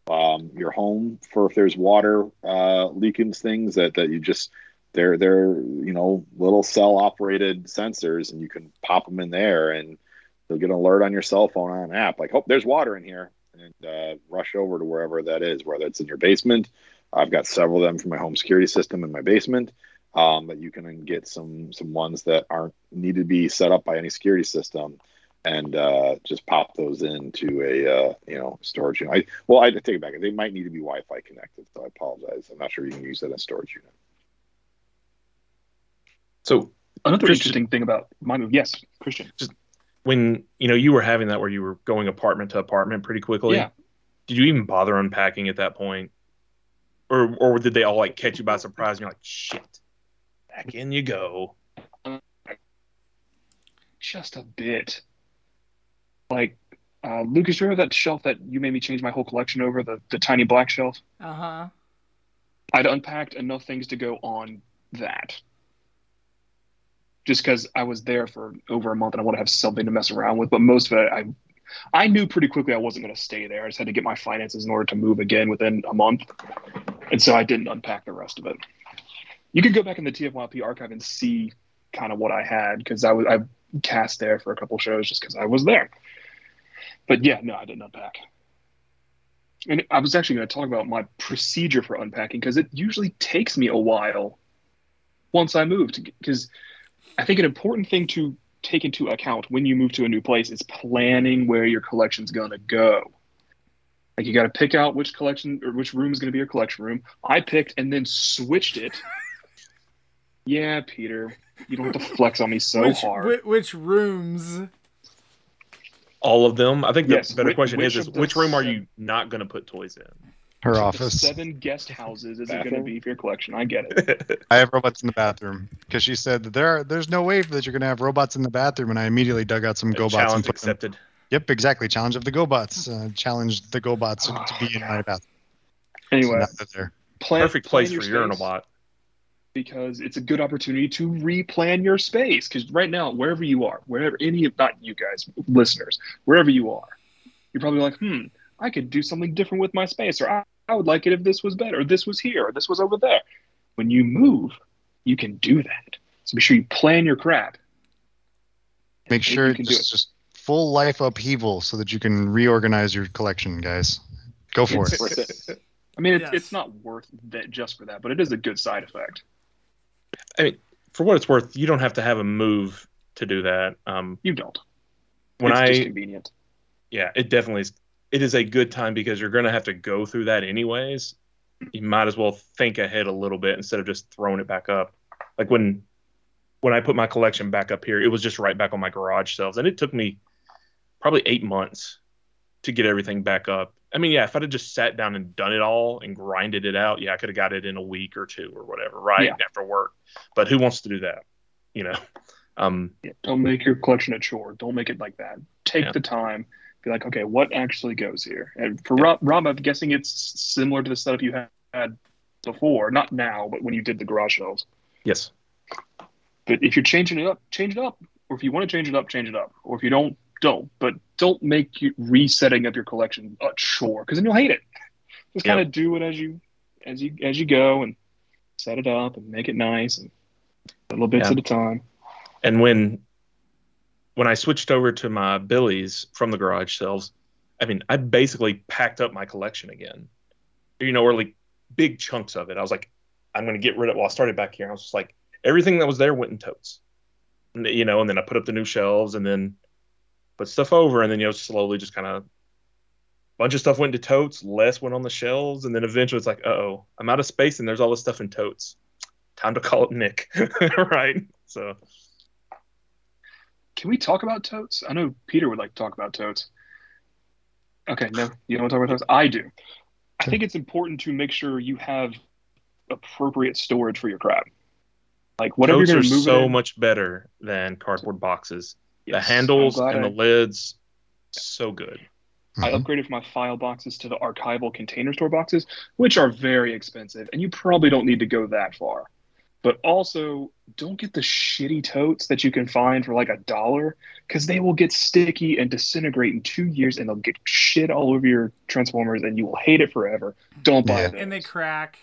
um, your home for if there's water uh, leaking things that, that you just they're they're you know little cell operated sensors and you can pop them in there and they'll get an alert on your cell phone on an app like oh there's water in here and uh, rush over to wherever that is whether it's in your basement I've got several of them for my home security system in my basement um, but you can get some some ones that aren't need to be set up by any security system and uh, just pop those into a uh, you know storage unit. I, well, I take it back. They might need to be Wi-Fi connected, so I apologize. I'm not sure you can use that in a storage unit. So Another Christian- interesting thing about my move, yes, Christian. Just when you know you were having that where you were going apartment to apartment pretty quickly, Yeah. did you even bother unpacking at that point, or or did they all like catch you by surprise and you're like, shit, back in you go? Just a bit. Like, uh, Lucas, you remember that shelf that you made me change my whole collection over, the, the tiny black shelf? Uh huh. I'd unpacked enough things to go on that. Just because I was there for over a month and I want to have something to mess around with. But most of it, I, I knew pretty quickly I wasn't going to stay there. I just had to get my finances in order to move again within a month, and so I didn't unpack the rest of it. You could go back in the TFYLP archive and see kind of what I had because I was I cast there for a couple shows just because I was there. But yeah, no, I didn't unpack. And I was actually going to talk about my procedure for unpacking because it usually takes me a while once I move because I think an important thing to take into account when you move to a new place is planning where your collection's going to go. Like you got to pick out which collection or which room is going to be your collection room. I picked and then switched it. yeah, Peter, you don't have to flex on me so which, hard. Which, which rooms? All of them. I think the Yes, better which- question which is, is which room are you not going to put toys in? Her Which of the office. Seven guest houses is it going to be for your collection? I get it. I have robots in the bathroom because she said that there are, there's no way that you're going to have robots in the bathroom, and I immediately dug out some GoBots and Challenge put them. accepted. Yep, exactly. Challenge of the GoBots. Uh, challenge the GoBots Oh, to be in my bathroom. Anyway, now they're there. plan, Perfect plan place your for space. Urinabot. because it's a good opportunity to replan your space. Because right now, wherever you are, wherever any of not you guys, listeners, wherever you are, you're probably like, hmm, I could do something different with my space, or I, I would like it if this was better, this was here, or this was over there. When you move, you can do that. So be sure you plan your crap. Make sure you can do it's it. just full life upheaval so that you can reorganize your collection, guys. Go for It's it. worth it. I mean, it's, Yes. it's not worth that just for that, but it is a good side effect. I mean, for what it's worth, you don't have to have a move to do that. Um, You don't. when it's I just convenient. yeah, it definitely is. It is a good time because you're going to have to go through that anyways. You might as well think ahead a little bit instead of just throwing it back up. Like when when I put my collection back up here, it was just right back on my garage shelves, and it took me probably eight months to get everything back up. I mean, yeah, if I'd have just sat down and done it all and grinded it out, yeah, I could have got it in a week or two or whatever, right Yeah. after work. But who wants to do that? You know. Um, Yeah, don't make your collection a chore. Don't make it like that. Take Yeah. the time. Be like, okay, what actually goes here? And for Rob, Rob, I'm guessing it's similar to the setup you had before. Not now, but when you did the garage shelves. yes. But if you're changing it up, change it up. Or if you want to change it up, change it up. Or if you don't, don't. But don't make you resetting up your collection a chore because then you'll hate it. Just Yeah. kind of do it as you as you as you go and set it up and make it nice and little bits Yeah. at a time. And when when I switched over to my Billies from the garage shelves, I mean, I basically packed up my collection again. You know, or like big chunks of it. I was like, I'm going to get rid of. Well, I started back here. I was just like, everything that was there went in totes. And, you know, and then I put up the new shelves, and then put stuff over, and then you know, slowly just kind of bunch of stuff went into totes, less went on the shelves, and then eventually it's like, uh oh, I'm out of space, and there's all this stuff in totes. Time to call it Nick, right? So. Can we talk about totes? I know Peter would like to talk about totes. Okay, no, you don't want to talk about totes? I do. I think it's important to make sure you have appropriate storage for your crab. Like whatever Totes you're are going to move so it in, much better than cardboard boxes. yes, the handles I'm and I- the lids, so good. I Mhm. upgraded from my file boxes to the archival container store boxes, which are very expensive, and you probably don't need to go that far. But also, don't get the shitty totes that you can find for like a dollar, because they will get sticky and disintegrate in two years, and they'll get shit all over your transformers, and you will hate it forever. Don't buy Yeah. those. And they crack.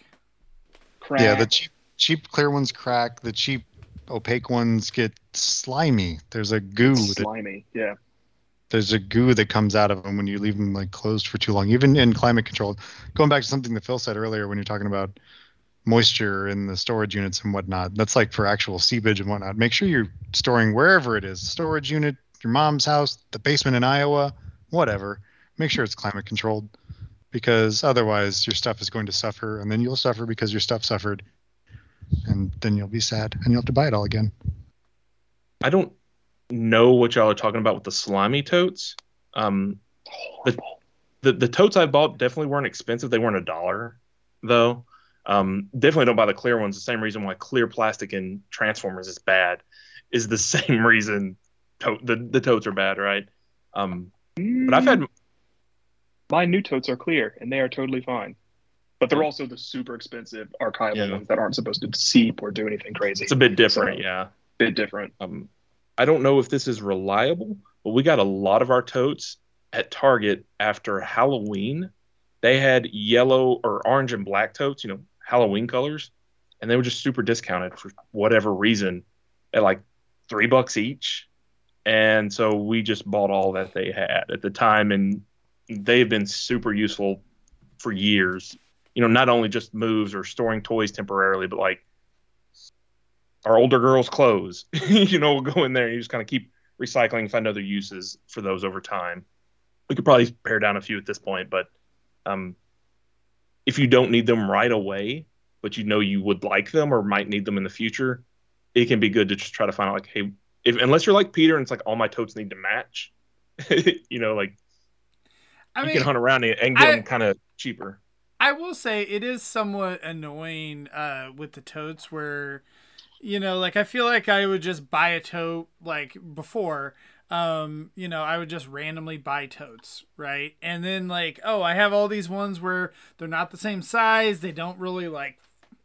Crack. Yeah, the cheap, cheap clear ones crack. The cheap opaque ones get slimy. There's a goo. That, slimy. Yeah. there's a goo that comes out of them when you leave them like closed for too long. Even in climate control. Going back to something that Phil said earlier when you're talking about moisture in the storage units and whatnot. That's like for actual seepage and whatnot. Make sure you're storing wherever it is, storage unit, your mom's house, the basement in Iowa, whatever. Make sure it's climate controlled because otherwise your stuff is going to suffer and then you'll suffer because your stuff suffered. And then you'll be sad and you'll have to buy it all again. I don't know what y'all are talking about with the slimy totes. Um, the, the the totes I bought definitely weren't expensive. They weren't a dollar though. Um, definitely don't buy the clear ones. The same reason why clear plastic in Transformers is bad is the same reason to- the the totes are bad, right? Um, but I've had my new totes are clear and they are totally fine. But they're also the super expensive archival Yeah. ones that aren't supposed to seep or do anything crazy. it's a bit different, So- yeah. bit different. Um, I don't know if this is reliable, but we got a lot of our totes at Target after Halloween. They had yellow or orange and black totes, you know, Halloween colors, and they were just super discounted for whatever reason at like three bucks each. And so we just bought all that they had at the time, and they've been super useful for years. You know, not only just moves or storing toys temporarily, but like our older girls' clothes. you know, we'll go in there and you just kind of keep recycling, find other uses for those over time. We could probably pare down a few at this point, but um, if you don't need them right away, but you know you would like them or might need them in the future, it can be good to just try to find out like, hey, if unless you're like Peter and it's like all my totes need to match, you know, like I you mean, can hunt around it and get I- them kind of cheaper. I will say it is somewhat annoying uh, with the totes where, you know, like I feel like I would just buy a tote like before. Um, you know, I would just randomly buy totes, right? And then like, oh, I have all these ones where they're not the same size, they don't really like,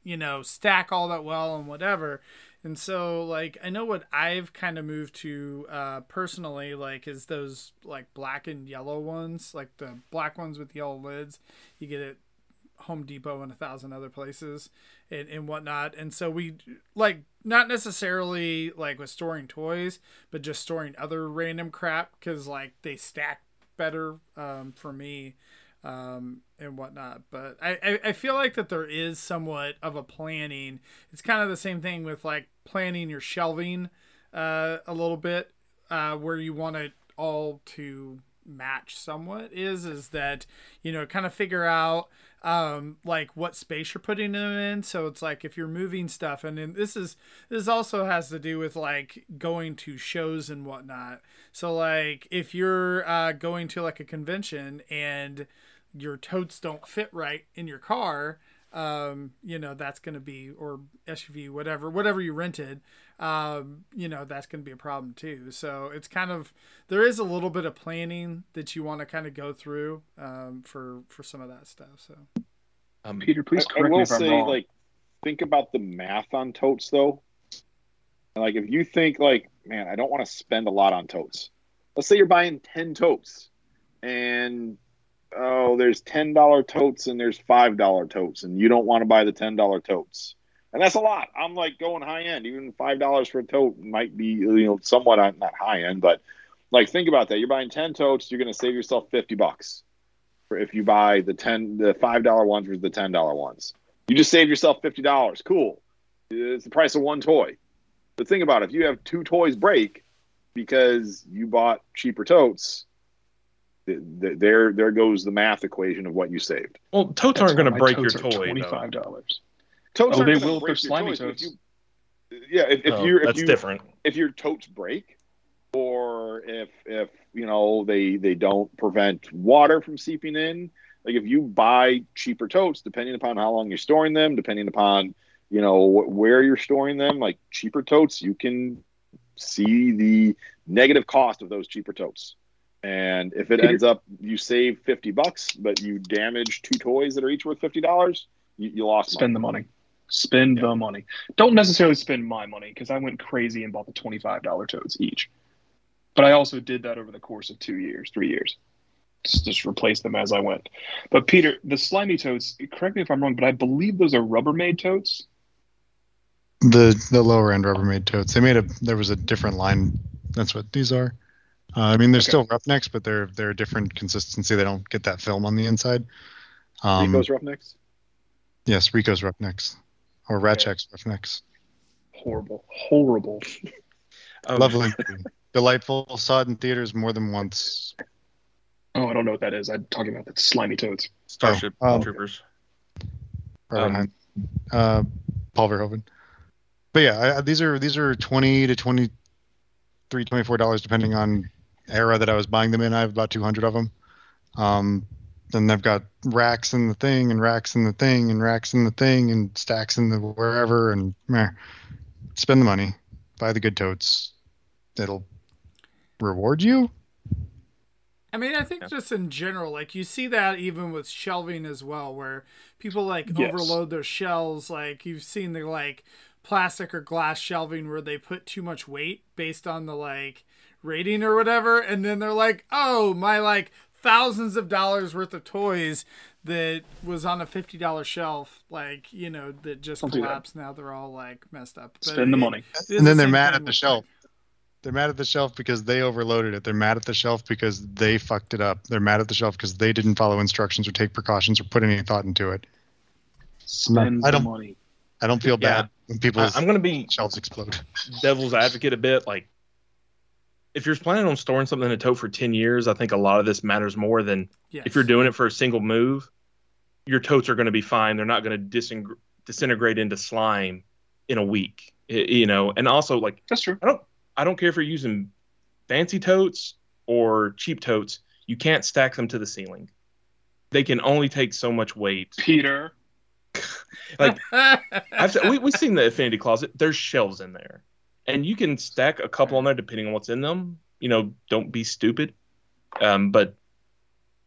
you know, stack all that well and whatever. And so like I know what I've kind of moved to uh personally like is those like black and yellow ones, like the black ones with yellow lids. You get it Home Depot and a thousand other places and, and whatnot. And so we like not necessarily like with storing toys, but just storing other random crap because like they stack better um, for me um, and whatnot. But I, I, I feel like that there is somewhat of a planning. It's kind of the same thing with like planning your shelving uh, a little bit uh, where you want it all to match somewhat is is that you know kind of figure out um like what space you're putting them in. So it's like if you're moving stuff and then this is this also has to do with like going to shows and whatnot. So like if you're uh going to like a convention and your totes don't fit right in your car um you know that's going to be or SUV whatever whatever you rented um you know that's going to be a problem too so it's kind of there is a little bit of planning that you want to kind of go through um for for some of that stuff so Um, Peter, please I, I correct will me if I'm say, wrong. like, think about the math on totes, though. Like, if you think, like, man, I don't want to spend a lot on totes. Let's say you're buying 10 totes, and oh, there's $10 totes and there's $5 totes, and you don't want to buy the $10 totes. And that's a lot. I'm like going high end. Even $5 for a tote might be, you know, somewhat on- not high end, but like, think about that. You're buying 10 totes, you're going to save yourself 50 bucks for if you buy the ten the five dollar ones versus the ten dollar ones. You just saved yourself fifty dollars. Cool. It's the price of one toy. But think about it, if you have two toys break because you bought cheaper totes, th- th- there there goes the math equation of what you saved. well, totes That's aren't going to break your toy. Twenty-five Though. dollars. Totes Oh, aren't they will if break they're your slimy toys, but if totes. you- yeah, if, if No, you're if that's you different. if your totes break or if if you know they they don't prevent water from seeping in like if you buy cheaper totes depending upon how long you're storing them depending upon you know where you're storing them like cheaper totes you can see the negative cost of those cheaper totes and if it ends up you save 50 bucks but you damage two toys that are each worth $50 you, you lost money. Spend the money. Spend the money. Don't necessarily spend my money because I went crazy and bought the twenty-five dollar totes each. But I also did that over the course of two years, three years. Just, just replace them as I went. But Peter, the slimy totes. Correct me if I'm wrong, but I believe those are Rubbermaid totes. The the lower end Rubbermaid totes. They made a there was a different line. That's what these are. Uh, I mean, they're Okay. still Roughnecks, but they're they're a different consistency. They don't get that film on the inside. Um, Rico's Roughnecks? yes, Rico's Roughnecks or Okay. Rasczak's Roughnecks. Horrible, horrible. Um, Lovely. Delightful. Saw it in theaters more than once. Oh, I don't know what that is. I'm talking about the slimy toads. Starship Oh, um, Troopers. Robert Um, uh, Paul Verhoeven. But yeah, I, I- these are these are twenty to twenty three, twenty four dollars depending on era that I was buying them in. I have about two hundred of them. Um, then they've got racks in the thing, and racks in the thing, and racks in the thing, and stacks in the wherever, and meh. spend the money, buy the good totes. It'll reward you. I mean, I think Yeah. just in general, like you see that even with shelving as well, where people like Yes. overload their shelves. Like you've seen the like plastic or glass shelving where they put too much weight based on the like rating or whatever, and then they're like, "Oh, my like thousands of dollars worth of toys that was on a fifty dollar shelf, like you know, that just Don't do that. collapsed. Now they're all like messed up. But Spend the money. it is and then the they're mad at the shelf. like- They're mad at the shelf because they overloaded it. They're mad at the shelf because they fucked it up. They're mad at the shelf because they didn't follow instructions or take precautions or put any thought into it. Spend I don't- money. I don't feel Yeah. bad when people. I'm going to be shelves explode. devil's advocate a bit. Like, if you're planning on storing something in a tote for 10 years, I think a lot of this matters more than Yes. if you're doing it for a single move. Your totes are going to be fine. They're not going to dising- disintegrate into slime in a week. I- you know, and also like That's true. I don't I don't care if you're using fancy totes or cheap totes. You can't stack them to the ceiling. They can only take so much weight. Peter. Like I've we we've seen the affinity closet. There's shelves in there, and you can stack a couple on there depending on what's in them. You know, don't be stupid. Um, but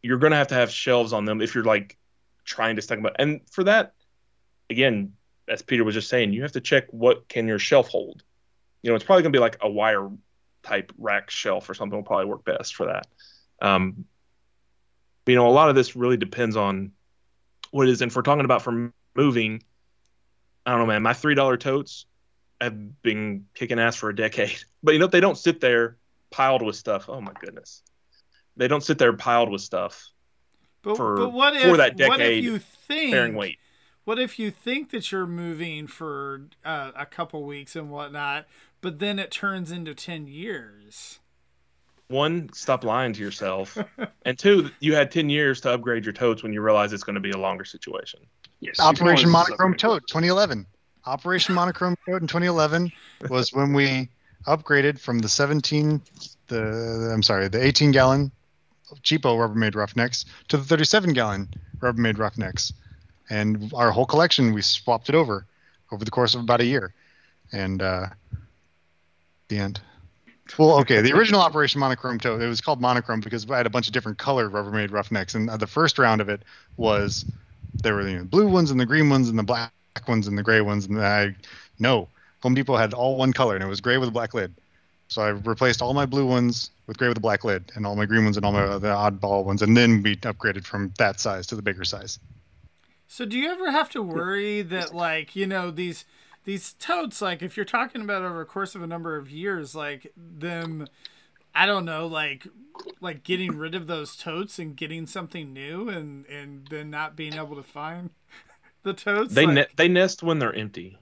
you're gonna have to have shelves on them if you're like trying to stack them. Up. And for that, again, as Peter was just saying, you have to check what can your shelf hold. You know, it's probably gonna be like a wire type rack shelf or something will probably work best for that. Um, you know, a lot of this really depends on what it is. And if we're talking about for moving, I don't know, man. My three dollar totes have been kicking ass for a decade. But you know, they don't sit there piled with stuff. Oh my goodness, they don't sit there piled with stuff but, for- but what if for that what if decade you think bearing weight. What if you think that you're moving for uh, a couple weeks and whatnot, but then it turns into ten years? One, stop lying to yourself, and two, you had ten years to upgrade your totes when you realize it's going to be a longer situation. Yes. Operation Monochrome upgrade. Tote 2011. Operation Monochrome Tote in 2011 was when we upgraded from the 17, the I'm sorry, the 18 gallon cheapo Rubbermaid Roughnecks to the 37 gallon Rubbermaid Roughnecks, and our whole collection we swapped it over over the course of about a year, and uh, the end. Well, okay, the original Operation Monochrome Tote it was called Monochrome because I had a bunch of different colored Rubbermaid Roughnecks, and the first round of it was there were the blue ones and the green ones and the black ones and the gray ones and I no Home Depot had all one color and it was gray with a black lid. So I replaced all my blue ones with gray with a black lid and all my green ones and all my other oddball ones and then we upgraded from that size to the bigger size. So do you ever have to worry that like you know these these totes like if you're talking about over a course of a number of years like them I don't know like like getting rid of those totes and getting something new and and then not being able to find the totes They like, ne- they nest when they're empty,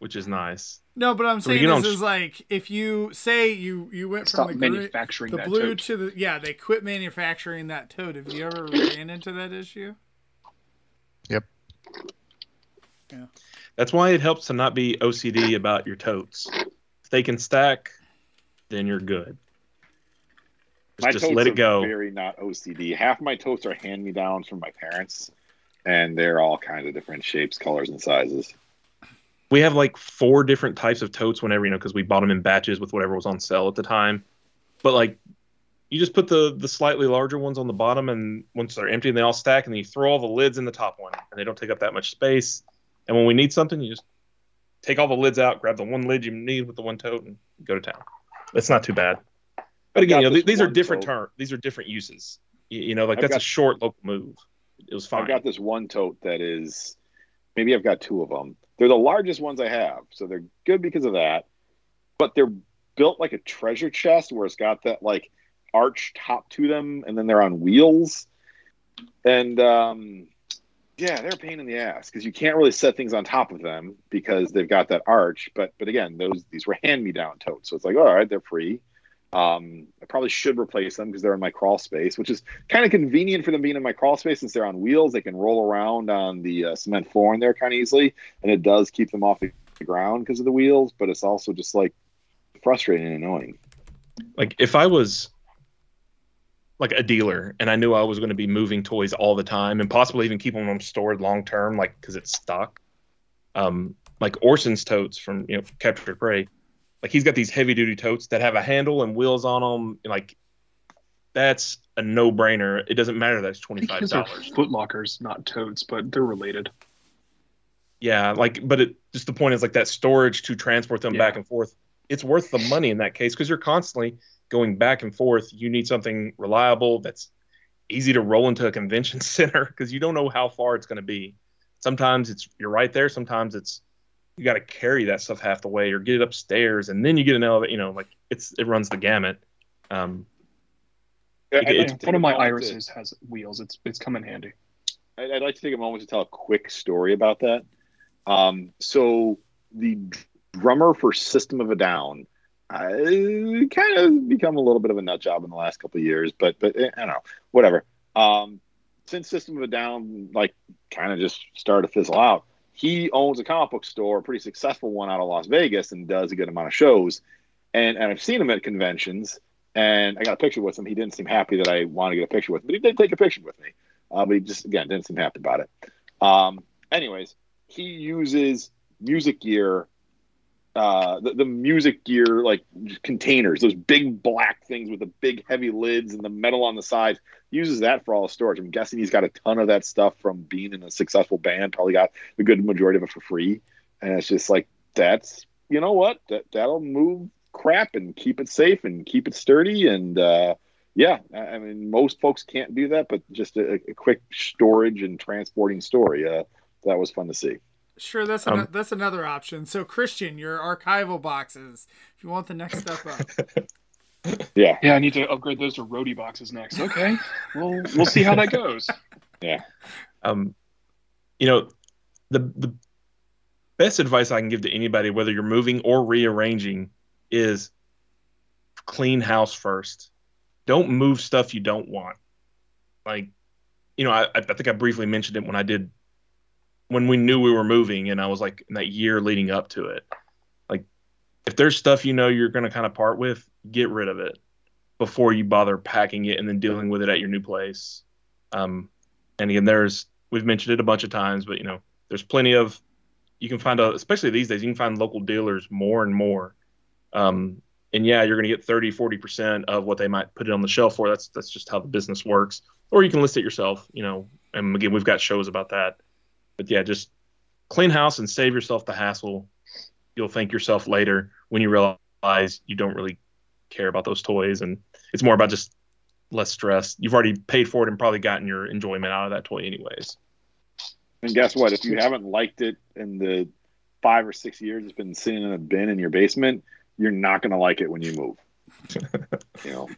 which is nice. no but I'm saying don't is, like if you say you you went Stop from the, gre- manufacturing the blue tote. to the yeah they quit manufacturing that tote have you ever ran into that issue Yep. Yeah. That's why it helps to not be OCD about your totes. If they can stack, then you're good. Just, My just totes let are it go. Very not OCD. Half my totes are hand me downs from my parents, and they're all kinds of different shapes, colors, and sizes. we have like four different types of totes whenever you know because we bought them in batches with whatever was on sale at the time. But like you just put the the slightly larger ones on the bottom and once they're empty and they all stack and then you throw all the lids in the top one and they don't take up that much space. And when we need something you just take all the lids out grab the one lid you need with the one tote and go to town. It's not too bad. But again you know, these are different tote. term these are different uses. You, you know like I've that's a got- short local move it was fine I've got this one tote that is maybe I've got two of them. They're the largest ones I have, so they're good because of that. But they're built like a treasure chest where it's got that like arch top to them, and then they're on wheels. And um, yeah, they're a pain in the ass because you can't really set things on top of them because they've got that arch. But but again, those these were hand me down totes, so it's like all right, they're free. Um, I probably should replace them because they're in my crawl space, which is kind of convenient for them being in my crawl space since they're on wheels. They can roll around on the uh, cement floor in there kind of easily, and it does keep them off the ground because of the wheels. But it's also just like frustrating and annoying. Like if I was like a dealer and I knew I was going to be moving toys all the time and possibly even keeping them stored long term, like because it's stock. Um, like Orson's totes from you know Capture Prey, like he's got these heavy duty totes that have a handle and wheels on them. Like that's a no brainer. It doesn't matter that's twenty five dollars. foot lockers, not totes, but they're related. Yeah, like but it just the point is like that storage to transport them Yeah. back and forth. It's worth the money in that case because you're constantly going back and forth. You need something reliable that's easy to roll into a convention center because you don't know how far it's going to be. Sometimes it's you're right there. Sometimes it's you got to carry that stuff half the way or get it upstairs and then you get an elevator. You know, like it's it runs the gamut. Um, I'd It- it's- One of my moment to- irises has wheels. It's it's come in handy. I- I'd like to take a moment to tell a quick story about that. Um, so the drummer for System of a Down, I kind of become a little bit of a nut job in the last couple of years, but but eh, I don't know, whatever. Um, since System of a Down like kind of just started to fizzle out, he owns a comic book store, a pretty successful one out of Las Vegas, and does a good amount of shows. And and I've seen him at conventions, and I got a picture with him. He didn't seem happy that I wanted to get a picture with him, but he did take a picture with me. Uh, but he just again didn't seem happy about it. Um, anyways, he uses music gear, uh, the, the music gear like containers, those big black things with the big heavy lids and the metal on the sides. Uses that for all storage. I'm guessing he's got a ton of that stuff from being in a successful band. Probably got a good majority of it for free. And it's just like that's you know what that that'll move crap and keep it safe and keep it sturdy and. uh yeah, I I mean, most folks can't do that, but just a, a quick storage and transporting story. Uh, that was fun to see. Sure, that's Um, that's another option. So Christian, your archival boxes. If you want the next step up, Yeah, Yeah, I need to upgrade those to roadie boxes next. Okay, we'll we'll see how that goes. Yeah. Um, you know, the the best advice I can give to anybody, whether you're moving or rearranging, is clean house first. Don't move stuff you don't want. Like, you know, I, I think I briefly mentioned it when I did when we knew we were moving, and I was like in that year leading up to it. Like, if there's stuff you know you're going to kind of part with, get rid of it before you bother packing it and then dealing with it at your new place. Um, and again, there's we've mentioned it a bunch of times, but you know, there's plenty of you can find a especially these days you can find local dealers more and more. Um, and yeah, you're going to get 30, 40% of what they might put it on the shelf for. That's that's just how the business works. Or you can list it yourself, you know. And again, we've got shows about that. But yeah, just clean house and save yourself the hassle. You'll thank yourself later when you realize you don't really care about those toys and it's more about just less stress. You've already paid for it and probably gotten your enjoyment out of that toy anyways. and guess what? If you haven't liked it in the five or six years it's been sitting in a bin in your basement, you're not going to like it when you move. you know,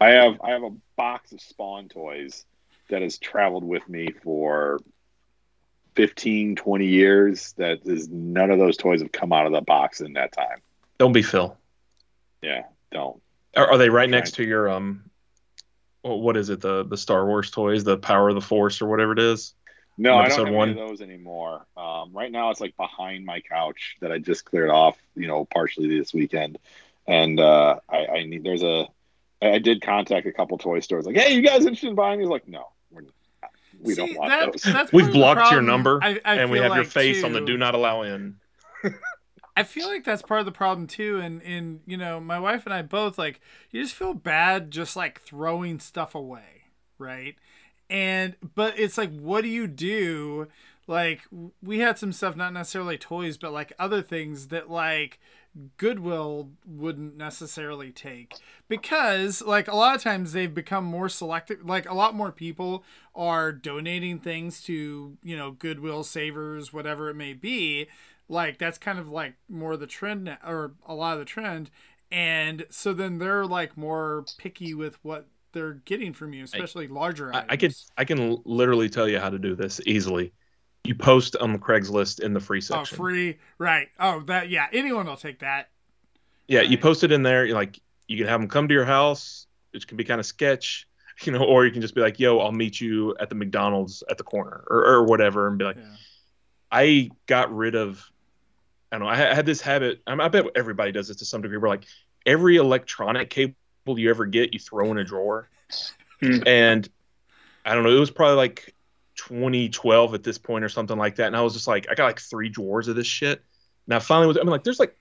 I have I have a box of Spawn toys that has traveled with me for 15, 20 years. That is none of those toys have come out of the box in that time. Don't be Phil. Yeah, don't. Are, are they right next to your um? What is it? The the Star Wars toys, the Power of the Force, or whatever it is. No, I don't have one? any of those anymore. Um, right now, it's like behind my couch that I just cleared off. You know, partially this weekend, and uh, I, I need. There's a. I did contact a couple toy stores, like, "Hey, you guys interested in buying these?" Like, no. We See, don't want that- those. That's We've part of the blocked your number, I, I and we feel have your like, face on the do not allow in. I feel like that's part of the problem too, and and you know, my wife and I both like you just feel bad just like throwing stuff away, right? And but it's like, what do you do? Like we had some stuff, not necessarily toys, but like other things that like Goodwill wouldn't necessarily take because like a lot of times they've become more selective like a lot more people are donating things to you know Goodwill savers whatever it may be like that's kind of like more the trend now, or a lot of the trend and so then they're like more picky with what they're getting from you especially larger I, items. I could I can literally tell you how to do this easily. You post on Craigslist in the free section. oh free right oh that yeah anyone will take that Yeah, you post it in there. You're like you can have them come to your house, which can be kind of sketch, you know, or you can just be like, "Yo, I'll meet you at the McDonald's at the corner or, or whatever," and be like, Yeah. I got rid of. I don't know. I had this habit. I, bet everybody does this to some degree. Where like every electronic cable you ever get, you throw in a drawer. Hmm. And I don't know. It was probably like 2012 at this point or something like that. And I was just like, I got like three drawers of this shit. I finally was. I mean, like, there's like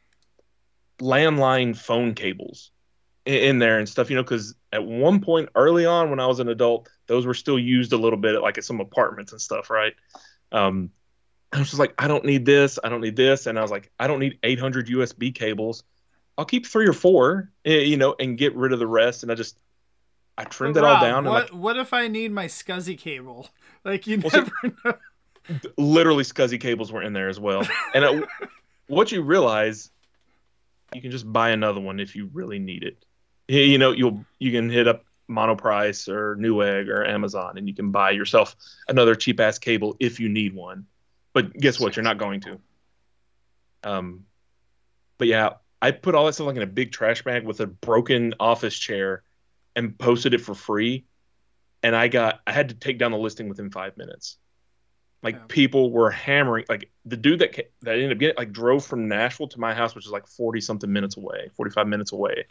landline phone cables in, in there and stuff, you know, because at one point early on when I was an adult, those were still used a little bit at like at some apartments and stuff, right? Um, I was just like, I don't need this, I don't need this, and I was like, I don't need 800 USB cables. I'll keep three or four, eh, you know, and get rid of the rest. And I just, I trimmed it all down, and What like what if I need my SCSI cable? Like you Well, never know. literally SCSI cables were in there as well. And it, what you realize, you can just buy another one if you really need it. You you know, you'll you can hit up Monoprice or Newegg or Amazon, and you can buy yourself another cheap ass cable if you need one. But guess what? You're not going to. Um, but yeah, I put all that stuff like in a big trash bag with a broken office chair, and posted it for free. And I got I had to take down the listing within five minutes. Like Yeah. people were hammering. Like the dude that that ended up getting like drove from Nashville to my house, which is like forty something minutes away, forty five minutes away,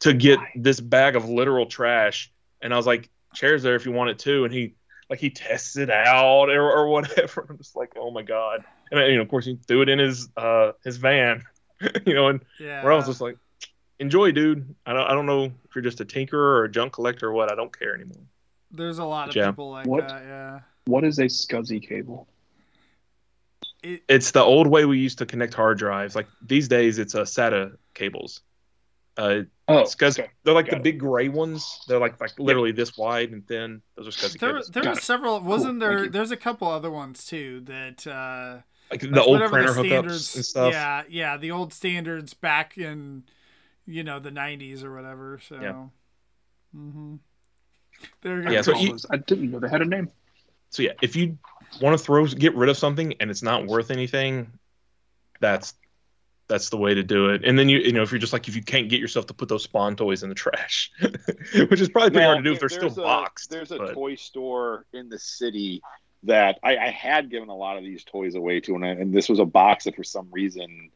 to get this bag of literal trash. And I was like, "Chairs there if you want it too." And he like he tests it out or, or whatever. I'm just like, "Oh my god!" And you know, of course, he threw it in his uh his van, you know, and Yeah. where I was just like, "Enjoy, dude." I don't I don't know if you're just a tinkerer or a junk collector or what. I don't care anymore. There's a lot of Yeah. people like What? that. Yeah. What is a SCSI cable? It, it's the old way we used to connect hard drives. Like these days, it's uh, SATA cables. Uh, Oh, SCSI, okay. they're like Got the it. big gray ones. They're like like literally this wide and thin. Those are SCSI there, cables. there Got were it. several. Wasn't Cool, there? There's a couple other ones too that. uh Like the like old printer the hookups standards, and stuff. Yeah, yeah, the old standards back in, you know, the '90s or whatever. So. Yeah. hmm There you go. Yeah, so you- I didn't know they had a name. So yeah, if you want to throw get rid of something and it's not worth anything, that's that's the way to do it. And then you you know if you're just like if you can't get yourself to put those spawn toys in the trash, which is probably pretty hard to do if they're still there's a- boxed. There's a but- toy store in the city that I, I had given a lot of these toys away to, and, I, and this was a box that for some reason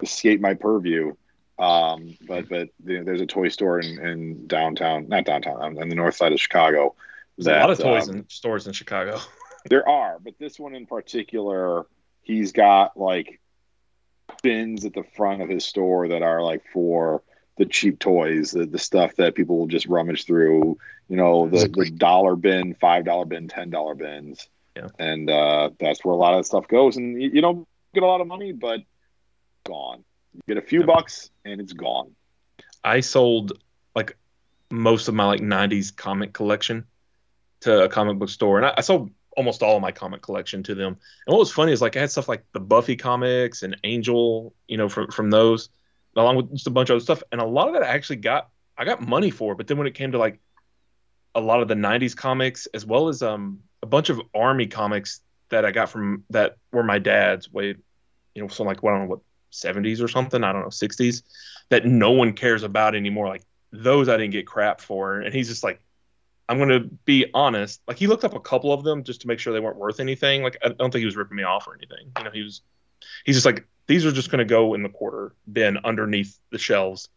escaped my purview. Um, but but you know, there's a toy store in, in downtown, not downtown, on, on the north side of Chicago. There's a lot of toys um, in stores in Chicago. There are, but this one in particular, he's got like bins at the front of his store that are like for the cheap toys, the, the stuff that people will just rummage through. You know, the, the dollar bin, five dollar bin, ten dollar bins, Yeah. and uh, that's where a lot of stuff goes. And you, you don't get a lot of money, but gone. You get a few bucks, and it's gone. I sold like most of my like '90s comic collection to a comic book store, and I, I sold almost all of my comic collection to them. And what was funny is like I had stuff like the Buffy comics and Angel, you know, from from those, along with just a bunch of other stuff. And a lot of that I actually got I got money for, but then when it came to like a lot of the '90s comics, as well as um a bunch of Army comics that I got from that were my dad's way, you know, so like what I don't know what 70s or something, I don't know 60s, that no one cares about anymore. Like those I didn't get crap for, and he's just like. I'm gonna be honest. Like he looked up a couple of them just to make sure they weren't worth anything. Like I don't think he was ripping me off or anything. You know, he was. He's just like these are just gonna go in the quarter bin underneath the shelves,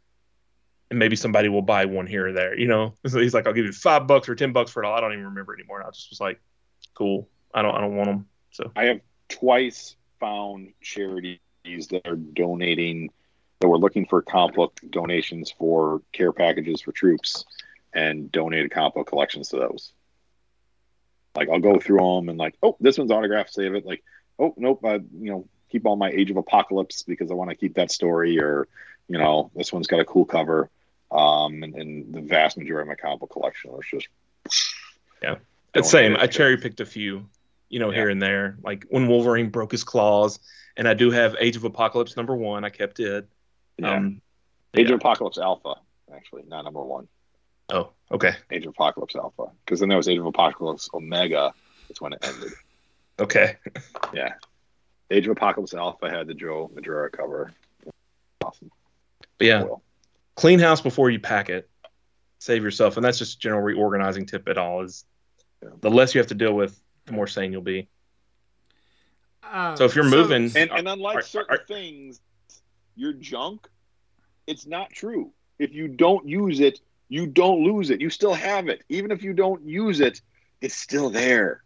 and maybe somebody will buy one here or there. You know, so he's like, I'll give you five bucks or ten bucks for it all. I don't even remember anymore. And I just was like, cool. I don't. I don't want them. So I have twice found charities that are donating that were looking for comic book donations for care packages for troops and donated comic book collections to those. Like I'll go through them and like, oh, this one's autographed, save it. Like, oh, nope, I you know keep all my Age of Apocalypse because I want to keep that story, or you know, this one's got a cool cover. Um, and, and the vast majority of my comic book collection was just yeah, it's same. I cherry picked a few, you know, Yeah. here and there. Like when Wolverine broke his claws, and I do have Age of Apocalypse number one. I kept it. yeah. Um, Age yeah. of Apocalypse Alpha, actually, not number one. Oh, okay, Age of Apocalypse Alpha, because then there was Age of Apocalypse Omega. That's when it ended. okay. Yeah. Age of Apocalypse Alpha had the Joe Madureira cover. Awesome. But yeah, Cool. clean house before you pack it. Save yourself, and that's just a general reorganizing tip at all. Is the less you have to deal with, the more sane you'll be. Uh, So if you're moving, And, and unlike Are- certain are- things, your junk, it's not true. If you don't use it, you don't lose it. You still have it. Even if you don't use it, it's still there,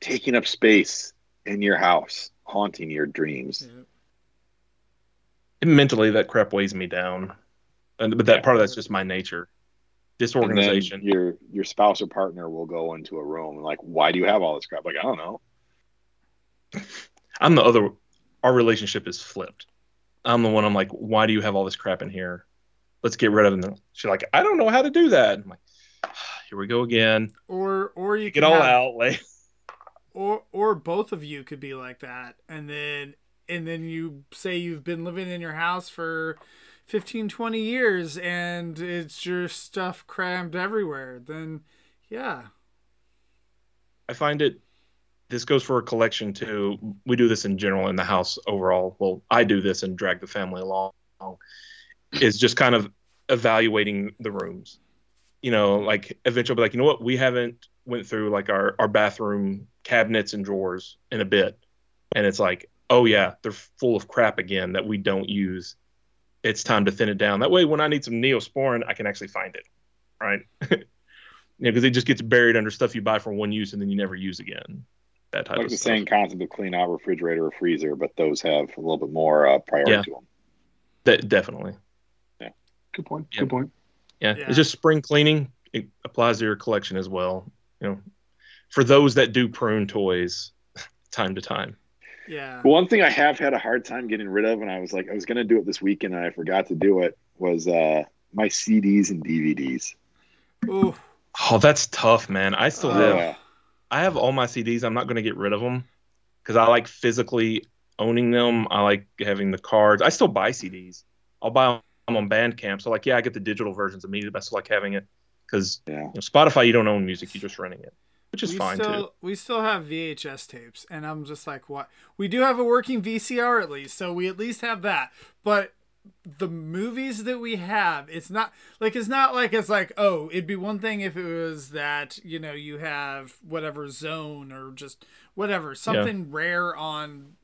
taking up space in your house, haunting your dreams. mentally that crap weighs me down, and but that part of that's just my nature. Disorganization. your your spouse or partner will go into a room and like, why do you have all this crap? Like, I don't know. I'm the other. Our relationship is flipped. I'm the one. I'm like, why do you have all this crap in here? Let's get rid of it. And She's like, I don't know how to do that. I'm like, here we go again. or or you Get all have, out. Like, or or both of you could be like that and then and then you say you've been living in your house for 15 20 years and it's your stuff crammed everywhere then yeah I find it. This goes for a collection too. We do this in general in the house overall. Well, I do this and drag the family along. Is just kind of evaluating the rooms. You know, like eventually, like, you know what, we haven't went through like our our bathroom cabinets and drawers in a bit, and it's like, oh yeah, they're full of crap again that we don't use. It's time to thin it down. That way, when I need some Neosporin, I can actually find it, right? you know, because it just gets buried under stuff you buy for one use and then you never use again. That type Like of the stuff. same concept of clean out refrigerator or freezer, but those have a little bit more uh, priority Yeah. to them. That definitely. Yeah. Good point. Yeah. Good point. Yeah. Yeah. It's just spring cleaning. It applies to your collection as well. You know, for those that do prune toys time to time. yeah One thing I have had a hard time getting rid of, and I was like, I was going to do it this weekend, and I forgot to do it, was uh, my CDs and DVDs. Ooh, Oh, that's tough, man. I still Uh, have Yeah. I have all my CDs. I'm not going to get rid of them because I like physically owning them. I like having the cards. I still buy CDs. I'll buy them on Bandcamp. So like, yeah, I get the digital versions immediately. But I still like having it because Yeah. you know, Spotify, you don't own music. You're just renting it, which is we fine still too. we still have VHS tapes and I'm just like what we do have a working VCR at least so we at least have that but the movies that we have it's not like it's not like it's like oh it'd be one thing if it was that you know you have whatever zone or just whatever something rare on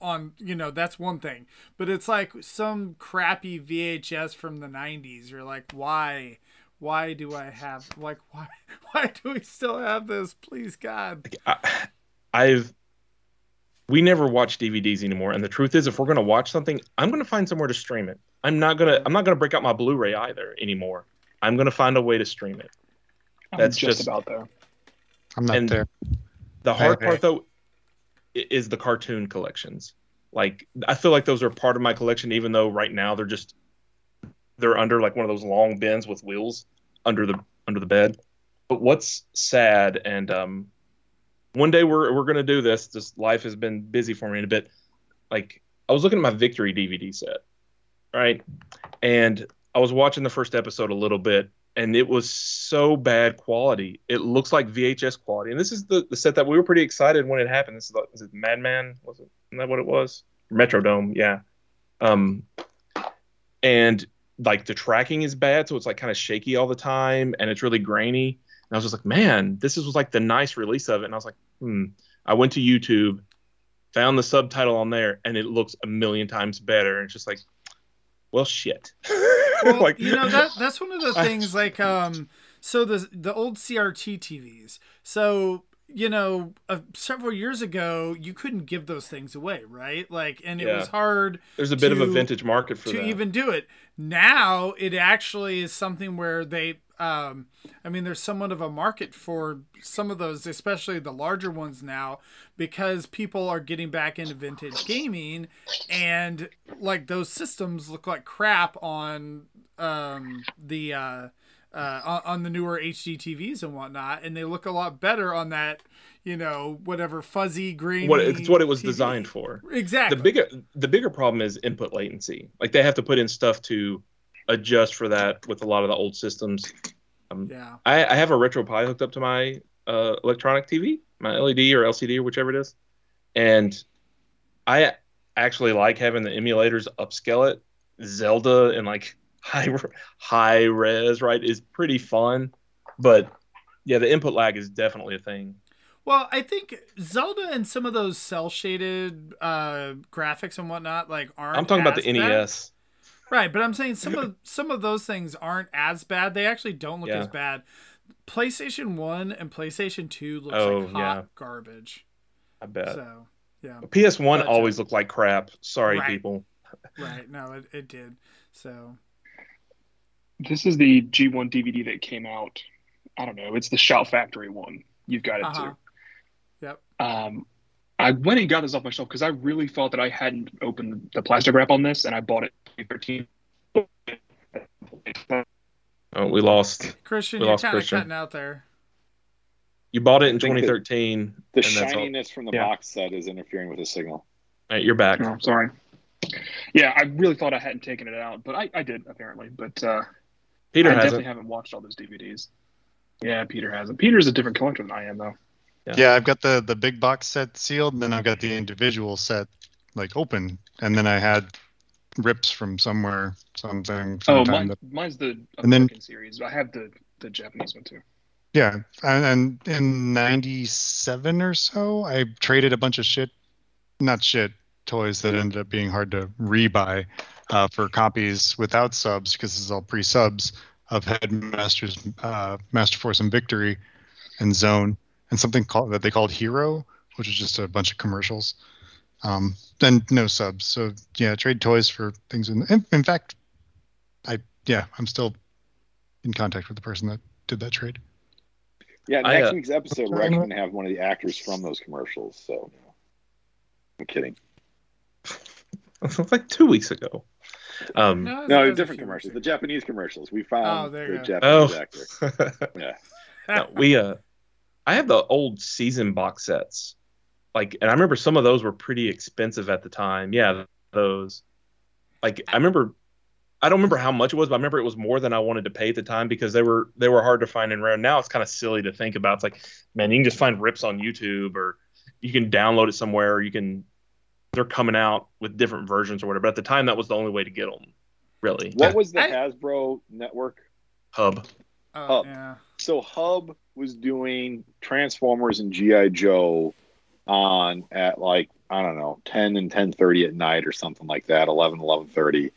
on you know that's one thing. But it's like some crappy VHS from the 90s you're like why why do I have like why why do we still have this? Please god. I, I've we never watch DVDs anymore. And the truth is, if we're gonna watch something, I'm gonna find somewhere to stream it. I'm not gonna I'm not gonna break out my Blu-ray either anymore. I'm gonna find a way to stream it. I'm That's just, just- about there. I'm not And- there. The hard Okay. part though is the cartoon collections. Like I feel like those are part of my collection, even though right now they're just they're under like one of those long bins with wheels under the under the bed. But what's sad and um one day we're we're gonna do this. Just life has been busy for me in a bit. Like I was looking at my Victory DVD set, right? And I was watching the first episode a little bit, and it was so bad quality. It looks like VHS quality. And this is the, the set that we were pretty excited when it happened. This is the, is it Madman? Was it? Isn't that what it was? Metrodome, yeah. Um, and like the tracking is bad, so it's like kind of shaky all the time, and it's really grainy. And I was just like, man, this is was like the nice release of it. And I was like, hmm. I went to YouTube, found the subtitle on there, and it looks a million times better. And it's just like, well, shit. well, like, you know that that's one of the things like um so the the old CRT TVs so you know uh, several years ago you couldn't give those things away right like and it Yeah. was hard there's a bit of a vintage market for to that. even do it. Now it actually is something where they um I mean there's somewhat of a market for some of those, especially the larger ones now, because people are getting back into vintage gaming and like those systems look like crap on um the uh uh, on, the newer HD TVs and whatnot, and they look a lot better on that, you know, whatever fuzzy green. what it's what it was designed for. Exactly. The bigger the bigger problem is input latency. Like they have to put in stuff to adjust for that with a lot of the old systems. Um, yeah. I, I have a RetroPie hooked up to my uh, electronic TV, my LED or LCD or whichever it is, and I actually like having the emulators upscale it. Zelda and like high high res, right, is pretty fun. But yeah, the input lag is definitely a thing. Well, I think Zelda and some of those cel shaded uh, graphics and whatnot like aren't. I'm talking about the bad. NES. Right, but I'm saying some of some of those things aren't as bad. They actually don't look Yeah. as bad. PlayStation One and PlayStation Two looks Oh, like hot yeah. garbage. I bet. So yeah, PS1 But, uh, always looked like crap. Sorry, Right. people. right. No, it, it did. So This is the G1 DVD that came out. I don't know. It's the Shout Factory one. You've got it Uh-huh. too. Yep. Um, I went and got this off my shelf because I really thought that I hadn't opened the plastic wrap on this, and I bought it in 2013. Oh, we lost. Christian, We you're lost kind of Christian. cutting out there. You bought it in I think that 2013. The and shininess from the Yeah. box set is interfering with the signal. All right, you're back. Oh, sorry. Yeah, I really thought I hadn't taken it out, but I, I did apparently. But uh, Peter I hasn't. definitely haven't watched all those DVDs. Yeah, Peter hasn't. Peter's a different collector than I am, though. Yeah. Yeah, I've got the the big box set sealed, and then I've got the individual set like open, and then I had rips from somewhere, something. Oh, mine, that- mine's the And then- American series. I have the the Japanese one too. yeah, and, and in '97 or so, I traded a bunch of shit, not shit, toys that ended up being hard to rebuy uh, for copies without subs because this is all pre-subs of Headmasters, uh, Master Force and Victory, and Zone, and something called that they called Hero, which is just a bunch of commercials. Um, and no subs. So yeah, trade toys for things. In, in, in fact, I yeah, I'm still in contact with the person that did that trade. Yeah, I, next uh, week's episode, we're actually going to have one of the actors from those commercials. So, you. I'm kidding. like two weeks ago. Um, No, No, different commercials. The Japanese commercials. We Oh, found there the go. Japanese oh, actor. Yeah. No, we uh, I have the old season box sets, like, and I remember some of those were pretty expensive at the time. Yeah, those. Like, I remember, I don't remember how much it was, but I remember it was more than I wanted to pay at the time because they were they were hard to find and rare. Now it's kind of silly to think about. It's like, man, you can just find rips on YouTube or you can download it somewhere. Or you can, they're coming out with different versions or whatever. But at the time, that was the only way to get them. Really, What was the I- Hasbro network? hub. Oh, Hub. yeah. So Hub was doing Transformers and GI Joe on at like I don't know 10 and 10:30 at night or something like that 11 11:30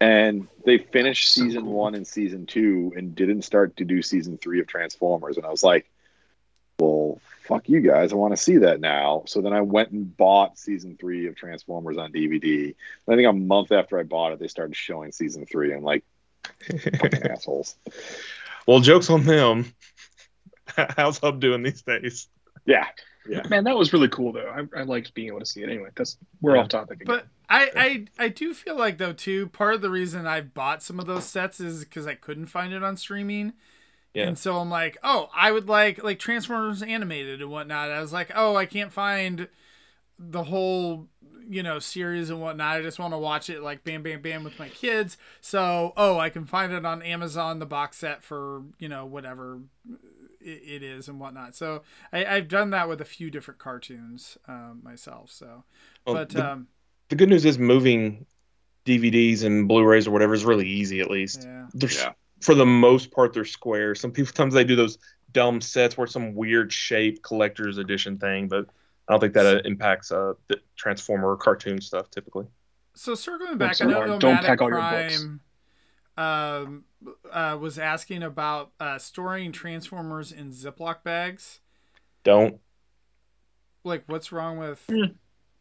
and they finished So season cool. 1 and season 2 and didn't start to do season 3 of Transformers and I was like well fuck you guys I want to see that now so then I went and bought season 3 of Transformers on DVD and I think a month after I bought it they started showing season 3 and like fucking assholes Well, jokes on them. How's Hub doing these days? yeah Yeah. Man, that was really cool though. I, I liked being able to see it. Anyway, that's we're Yeah. off topic again. But I, I I do feel like though too part of the reason I bought some of those sets is because I couldn't find it on streaming. Yeah. And so I'm like, oh, I would like like Transformers animated and whatnot. I was like, oh, I can't find the whole you know series and whatnot. I just want to watch it like bam bam bam with my kids. So oh, I can find it on Amazon the box set for you know whatever it, it is and whatnot. So I, I've done that with a few different cartoons um, myself. So, Well, but the, um, the good news is moving DVDs and Blu-rays or whatever is really easy. At least yeah. They're- Yeah. For the most part, they're square. Some people sometimes they do those dumb sets where some weird shape collector's edition thing, but I don't think that uh, impacts uh, the Transformer or cartoon stuff typically. So circling back, I so know Don't pack all your Prime um, uh, was asking about uh, storing Transformers in Ziploc bags. Don't. Like, what's wrong with?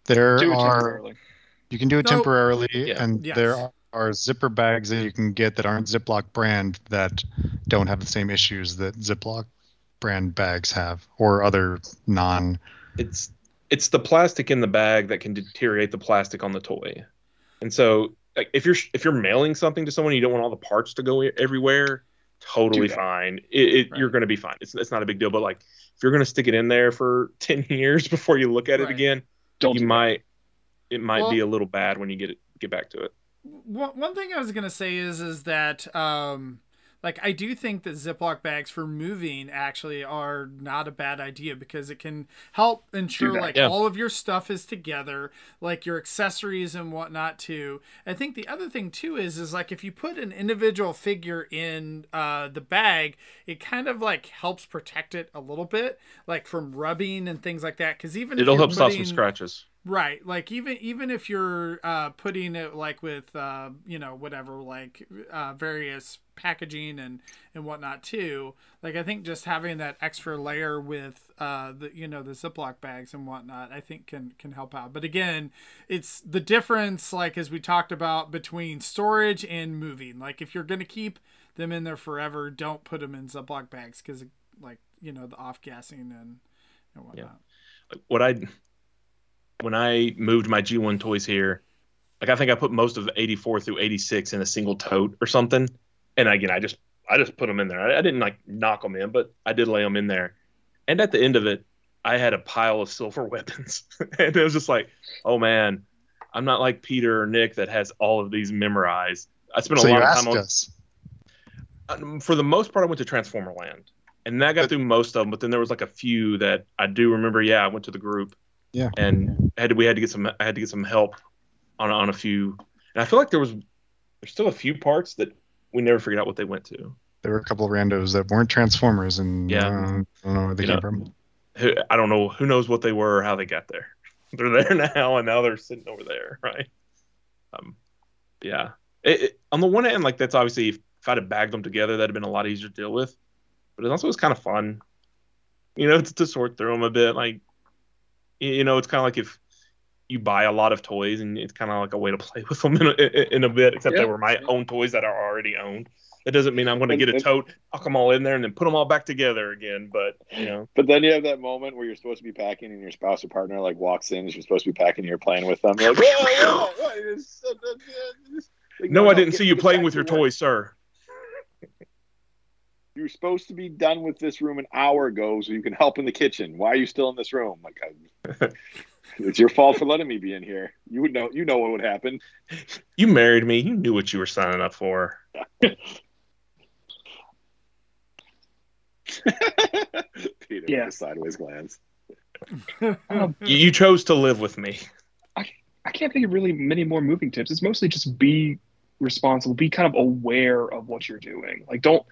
There Do it are you can do it No. temporarily, Yeah. and Yes. there are, are zipper bags that you can get that aren't Ziploc brand that don't have the same issues that Ziploc brand bags have, or other non. It's it's the plastic in the bag that can deteriorate the plastic on the toy, and so like if you're if you're mailing something to someone, you don't want all the parts to go everywhere. Totally fine. It, it you're going to be fine. It's it's not a big deal. But like if you're going to stick it in there for ten years before you look at it again, Don't you do that. might it might Well- be a little bad when you get it get back to it. One, one thing I was gonna say is is that um, like I do think that Ziploc bags for moving actually are not a bad idea because it can help ensure that, like yeah. all of your stuff is together, like your accessories and whatnot too. I think the other thing too is is like if you put an individual figure in uh, the bag, it kind of like helps protect it a little bit, like from rubbing and things like that. Because even It'll help stop some scratches. Right, like even even if you're uh, putting it like with uh, you know whatever like uh, various packaging and and whatnot too. Like I think just having that extra layer with uh, the you know the Ziploc bags and whatnot, I think can can help out. But again, it's the difference like as we talked about between storage and moving. Like if you're gonna keep them in there forever, don't put them in Ziploc bags because like you know the off gassing and and whatnot. Yeah. what I when I moved my G1 toys here, like I think I put most of 84 through 86 in a single tote or something. And again, I just I just put them in there. I, I didn't like knock them in, but I did lay them in there. And at the end of it, I had a pile of silver weapons, and it was just like, oh man, I'm not like Peter or Nick that has all of these memorized. I spent a So lot of time on us. um, for the most part, I went to Transformerland, and I got But- through most of them. But then there was like a few that I do remember. Yeah, I went to the group. Yeah. and had to, we had to get some. I had to get some help on on a few, and I feel like there was there's still a few parts that we never figured out what they went to. There were a couple of randos that weren't Transformers, and Yeah. uh, I don't know where they You came know, from. Who, I don't know who knows what they were or how they got there. They're there now, and now they're sitting over there, right? Um, yeah. It, it, on the one hand, like that's obviously if, if I'd have bagged them together, that'd have been a lot easier to deal with. But it also was kind of fun, you know, to, to sort through them a bit. Like, you, know, it's kind of like if you buy a lot of toys, and it's kind of like a way to play with them in a, in a bit. Except Yeah. they were my own toys that are already owned. That doesn't mean I'm going to get a tote, knock them all in there, and then put them all back together again. But you know. But then you have that moment where you're supposed to be packing, and your spouse or partner like walks in, and you're supposed to be packing, and you're playing with them. You're like, "Whoa, whoa, whoa, it's so- it's- like, No, I didn't get- see you playing with your toys, sir. You're supposed to be done with this room an hour ago, so you can help in the kitchen. Why are you still in this room? Like, I, it's your fault for letting me be in here. You would know. You know what would happen. You married me. You knew what you were signing up for. Peter, Yeah. with a sideways glance. Um, You, you chose to live with me. I, I can't think of really many more moving tips. It's mostly just be responsible, be kind of aware of what you're doing. Like, don't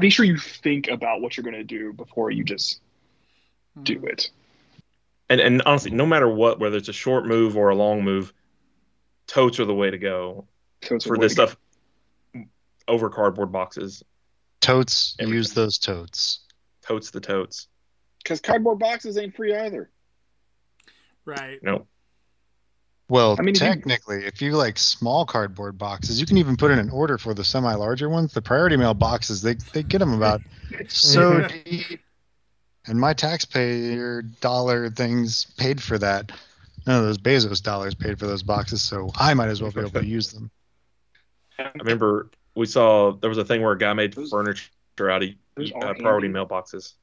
be sure you think about what you're going to do before you just do hmm. it. And and honestly, no matter what, whether it's a short move or a long move, totes are the way to go So it's a for this to go. stuff. Over cardboard boxes, Totes, Everything. use those totes. totes the totes. Because cardboard boxes ain't free either. Right. No, Well, I mean, if you- technically, if you like small cardboard boxes, you can even put in an order for the semi larger ones. The priority mail boxes, they they get them about so deep. And my taxpayer dollar things paid for that. None of those Bezos dollars paid for those boxes, so I might as well be able to use them. I remember we saw there was a thing where a guy made Those- furniture out of uh, priority handy. mailboxes.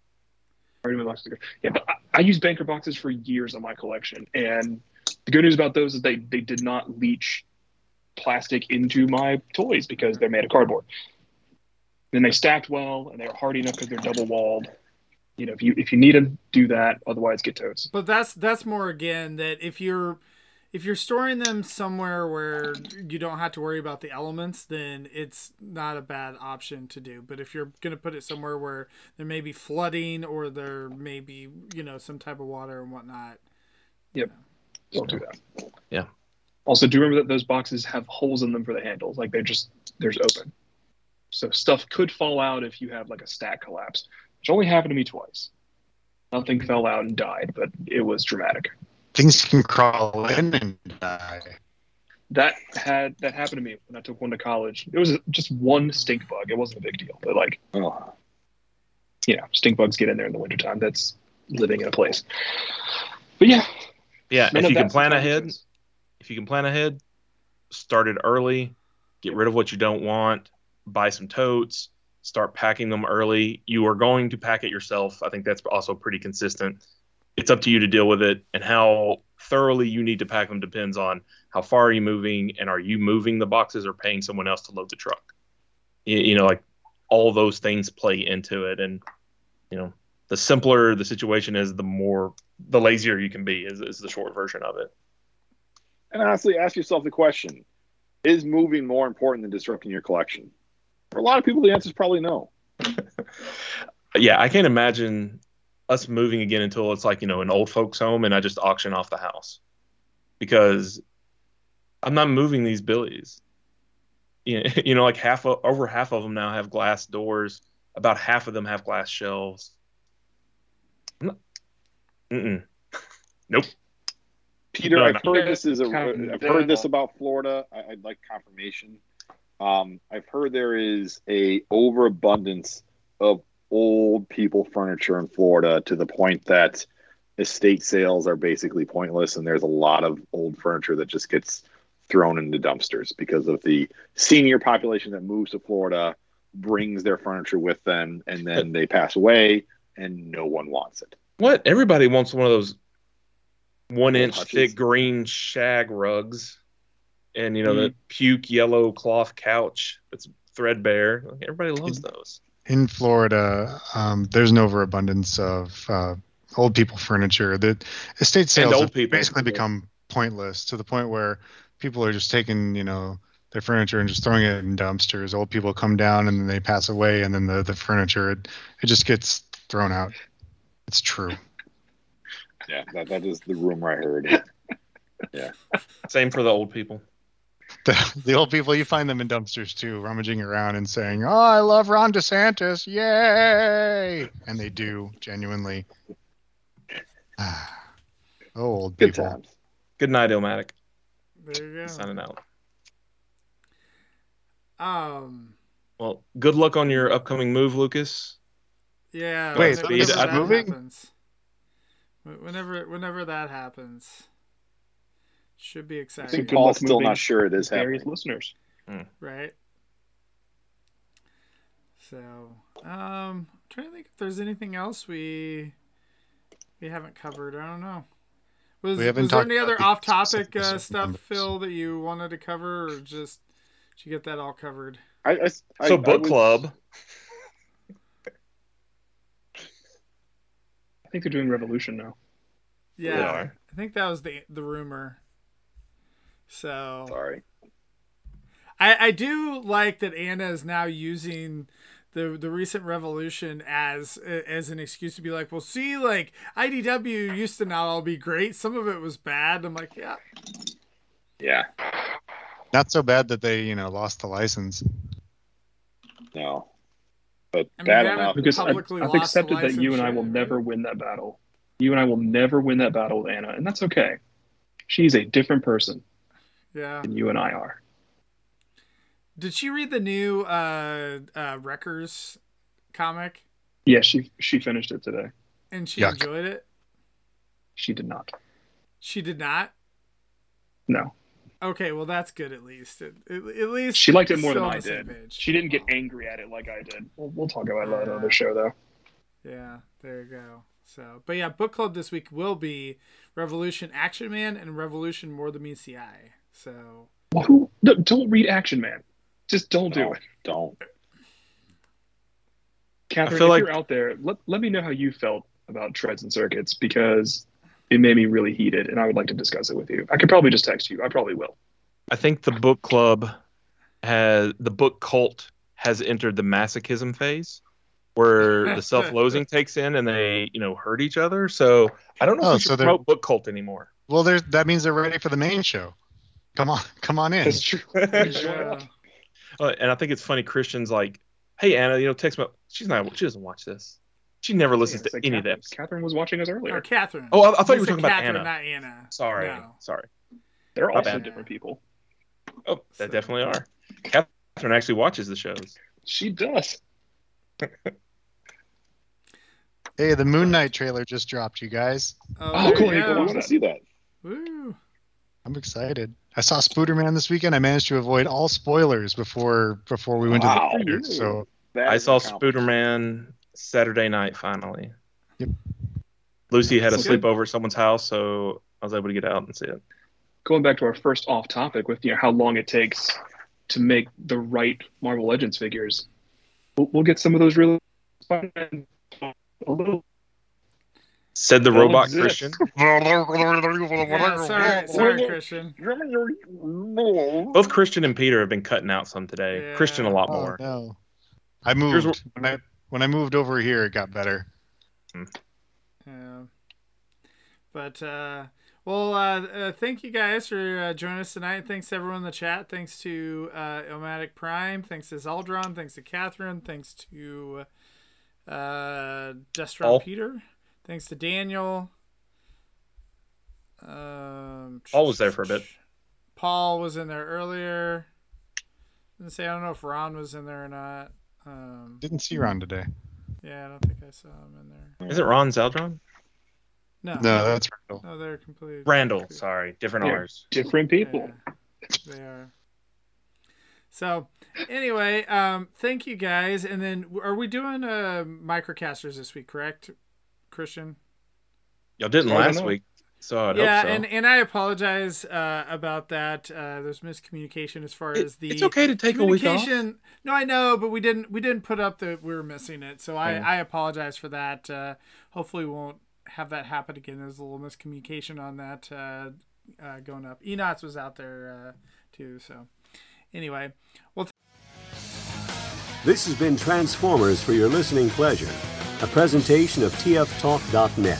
Priority mail boxes. Yeah, but I, I used banker boxes for years on my collection, and the good news about those is they they did not leach plastic into my toys because they're made of cardboard. Then they stacked well, and they're hardy enough because they're double walled. You know, if you if you need them, do that. Otherwise, get totes. But that's that's more again that if you're if you're storing them somewhere where you don't have to worry about the elements, then it's not a bad option to do. But if you're gonna put it somewhere where there may be flooding or there may be you know some type of water and whatnot, Don't do that. Yeah. Also, do remember that those boxes have holes in them for the handles. Like they're just there's open. So stuff could fall out if you have like a stack collapse, which only happened to me twice. Nothing fell out and died, but it was dramatic. Things can crawl in and die. That had that happened to me when I took one to college. It was just one stink bug. It wasn't a big deal, but like Oh, you know, stink bugs get in there in the wintertime. That's living in a place. But yeah, Yeah, none if you can plan ahead, consequence. if you can plan ahead, start it early, get rid of what you don't want, buy some totes, start packing them early. You are going to pack it yourself. I think that's also pretty consistent. It's up to you to deal with it, and how thoroughly you need to pack them depends on how far are you moving, and are you moving the boxes or paying someone else to load the truck. You, you know, like all those things play into it, and you know, the simpler the situation is, the more the lazier you can be. Is, is the short version of it. And honestly, ask yourself the question: Is moving more important than disrupting your collection? For a lot of people, the answer is probably no. yeah, I can't imagine us moving again until it's like you know an old folks home and I just auction off the house because I'm not moving these billies. You know, like half of, over half of them now have glass doors. About half of them have glass shelves. Not, mm-mm. Nope. Peter, No, I've no. heard this is a. Count I've heard this about Florida. I, I'd like confirmation. Um, I've heard there is a overabundance of old people furniture in Florida to the point that estate sales are basically pointless, and there's a lot of old furniture that just gets thrown into dumpsters because of the senior population that moves to Florida, brings their furniture with them, and then they pass away, and no one wants it. What? Everybody wants one of those one inch thick green shag rugs, and you know the Mm-hmm. puke yellow cloth couch that's threadbare. Like, everybody loves those. in Florida, um, there's an overabundance of uh, old people furniture. The estate sales old have people. basically become pointless to the point where people are just taking, you know, their furniture and just throwing it in dumpsters. Old people come down and then they pass away, and then the, the furniture it, it just gets thrown out. It's true. Yeah, that, that is the rumor I heard. Yeah. Same for the old people. The, the old people, you find them in dumpsters too, rummaging around and saying, "Oh, I love Ron DeSantis, yay!" And they do genuinely. oh, old Good people. times. Good night, Ilmatic. There you go. Signing out. Um. Well, good luck on your upcoming move, Lucas. Yeah. Wait, whenever Speed, that I'm moving? happens. Whenever, whenever that happens, should be exciting. I think Paul's still not sure it is Various happening. listeners. right? So, um, I'm trying to think if there's anything else we we haven't covered. I don't know. Was, We was there any other off-topic uh, stuff, numbers. Phil, that you wanted to cover, or just did you get that all covered? I, I, I- So, I book club. I think they're doing Revolution now. Yeah, They are. I think that was the the rumor. So Sorry. I, I do like that Anna is now using the the recent revolution as as an excuse to be like, well, see, like IDW used to not all be great. Some of it was bad. I'm like, yeah, Yeah. Not so bad that they, you know, lost the license. No. But I mean, bad enough. Because I, I've accepted that you and I will licensure, never win that battle. You and I will never win that battle with Anna, and that's okay. She's a different person yeah. than you and I are. Did she read the new uh, uh, Wreckers comic Yeah, she she finished it today. and she Yuck. enjoyed it? She did not. She did not. No, Okay, well that's good at least. At, at at least she liked it more than I did. page. She didn't get angry at it like I did. We'll, we'll talk about that on another show, though. Yeah, there you go. So, but yeah, book club this week will be Revolution Action Man and Revolution More Than Meets the Eye. So, Well, who? No, don't read Action Man. Just don't do No, it. Don't. Catherine, feel if like- you're out there, let, let me know how you felt about treads and circuits because it made me really heated, and I would like to discuss it with you. I could probably just text you. I probably will. I think the book club has the book cult has entered the masochism phase where the self-loathing takes in and they, you know, hurt each other. So I don't know Oh, if we so should they're- promote book cult anymore. Well, there's that means they're ready for the main show. Come on, come on in. That's true. yeah. Uh, and I think it's funny. Christian's like, "Hey Anna, you know, text me." She's not. She doesn't watch this. She never listens It's to like any of them. Catherine, Catherine was watching us earlier. Or. Catherine. Oh, I, I thought you were said talking about Catherine, Anna. not Anna. Sorry, No. sorry. They're My also bad. different people. Oh, So- that definitely are. Catherine actually watches the shows. She does. Hey, the Moon Knight trailer just dropped, you guys. Oh, Oh, cool. you I go go. watch want to see that. Woo. I'm excited. I saw Spooderman this weekend. I managed to avoid all spoilers before before we went Wow. to the theater. So That I saw an accomplishment. Spooderman Saturday night finally. Yep. Lucy had a That's good. sleepover at someone's house, so I was able to get out and see it. Going back to our first off topic with you know how long it takes to make the right Marvel Legends figures. we'll, we'll get some of those really fun a little Said the They'll robot exist. Christian. Yeah, sorry, sorry, Christian. Both Christian and Peter have been cutting out some today. Yeah. Christian a lot Oh, more. no. I Here's moved when I when I moved over here. It got better. Yeah. But uh, well, uh, uh, thank you guys for uh, joining us tonight. Thanks to everyone in the chat. Thanks to uh, Ilmatic Prime. Thanks to Zeldron. Thanks to Catherine. Thanks to uh, Destron Paul. Peter. Thanks to Daniel. Um, Paul was there for a bit. Paul was in there earlier. Didn't say I don't know if Ron was in there or not. Um, Didn't see Ron today. yeah, I don't think I saw him in there. Is it Ron Zeldron? No, No, that's Randall. no, they're completely Randall, sorry, different Yeah. R's. different people. Yeah, they are. So, anyway, um, thank you guys. And then, are we doing uh, microcasters this week? Correct, Christian? Y'all didn't I don't last know. week, so I'd yeah, hope so. and and I apologize uh, about that. Uh, there's miscommunication as far It- as the it's okay to take a week off. communication. No, I know, but we didn't we didn't put up that we were missing it. So I Yeah. I apologize for that. Uh, hopefully, we won't have that happen again. There's a little miscommunication on that uh, uh, going up. Enots was out there uh, too. So anyway, well. This has been Transformers for your listening pleasure, a presentation of TFTalk.net.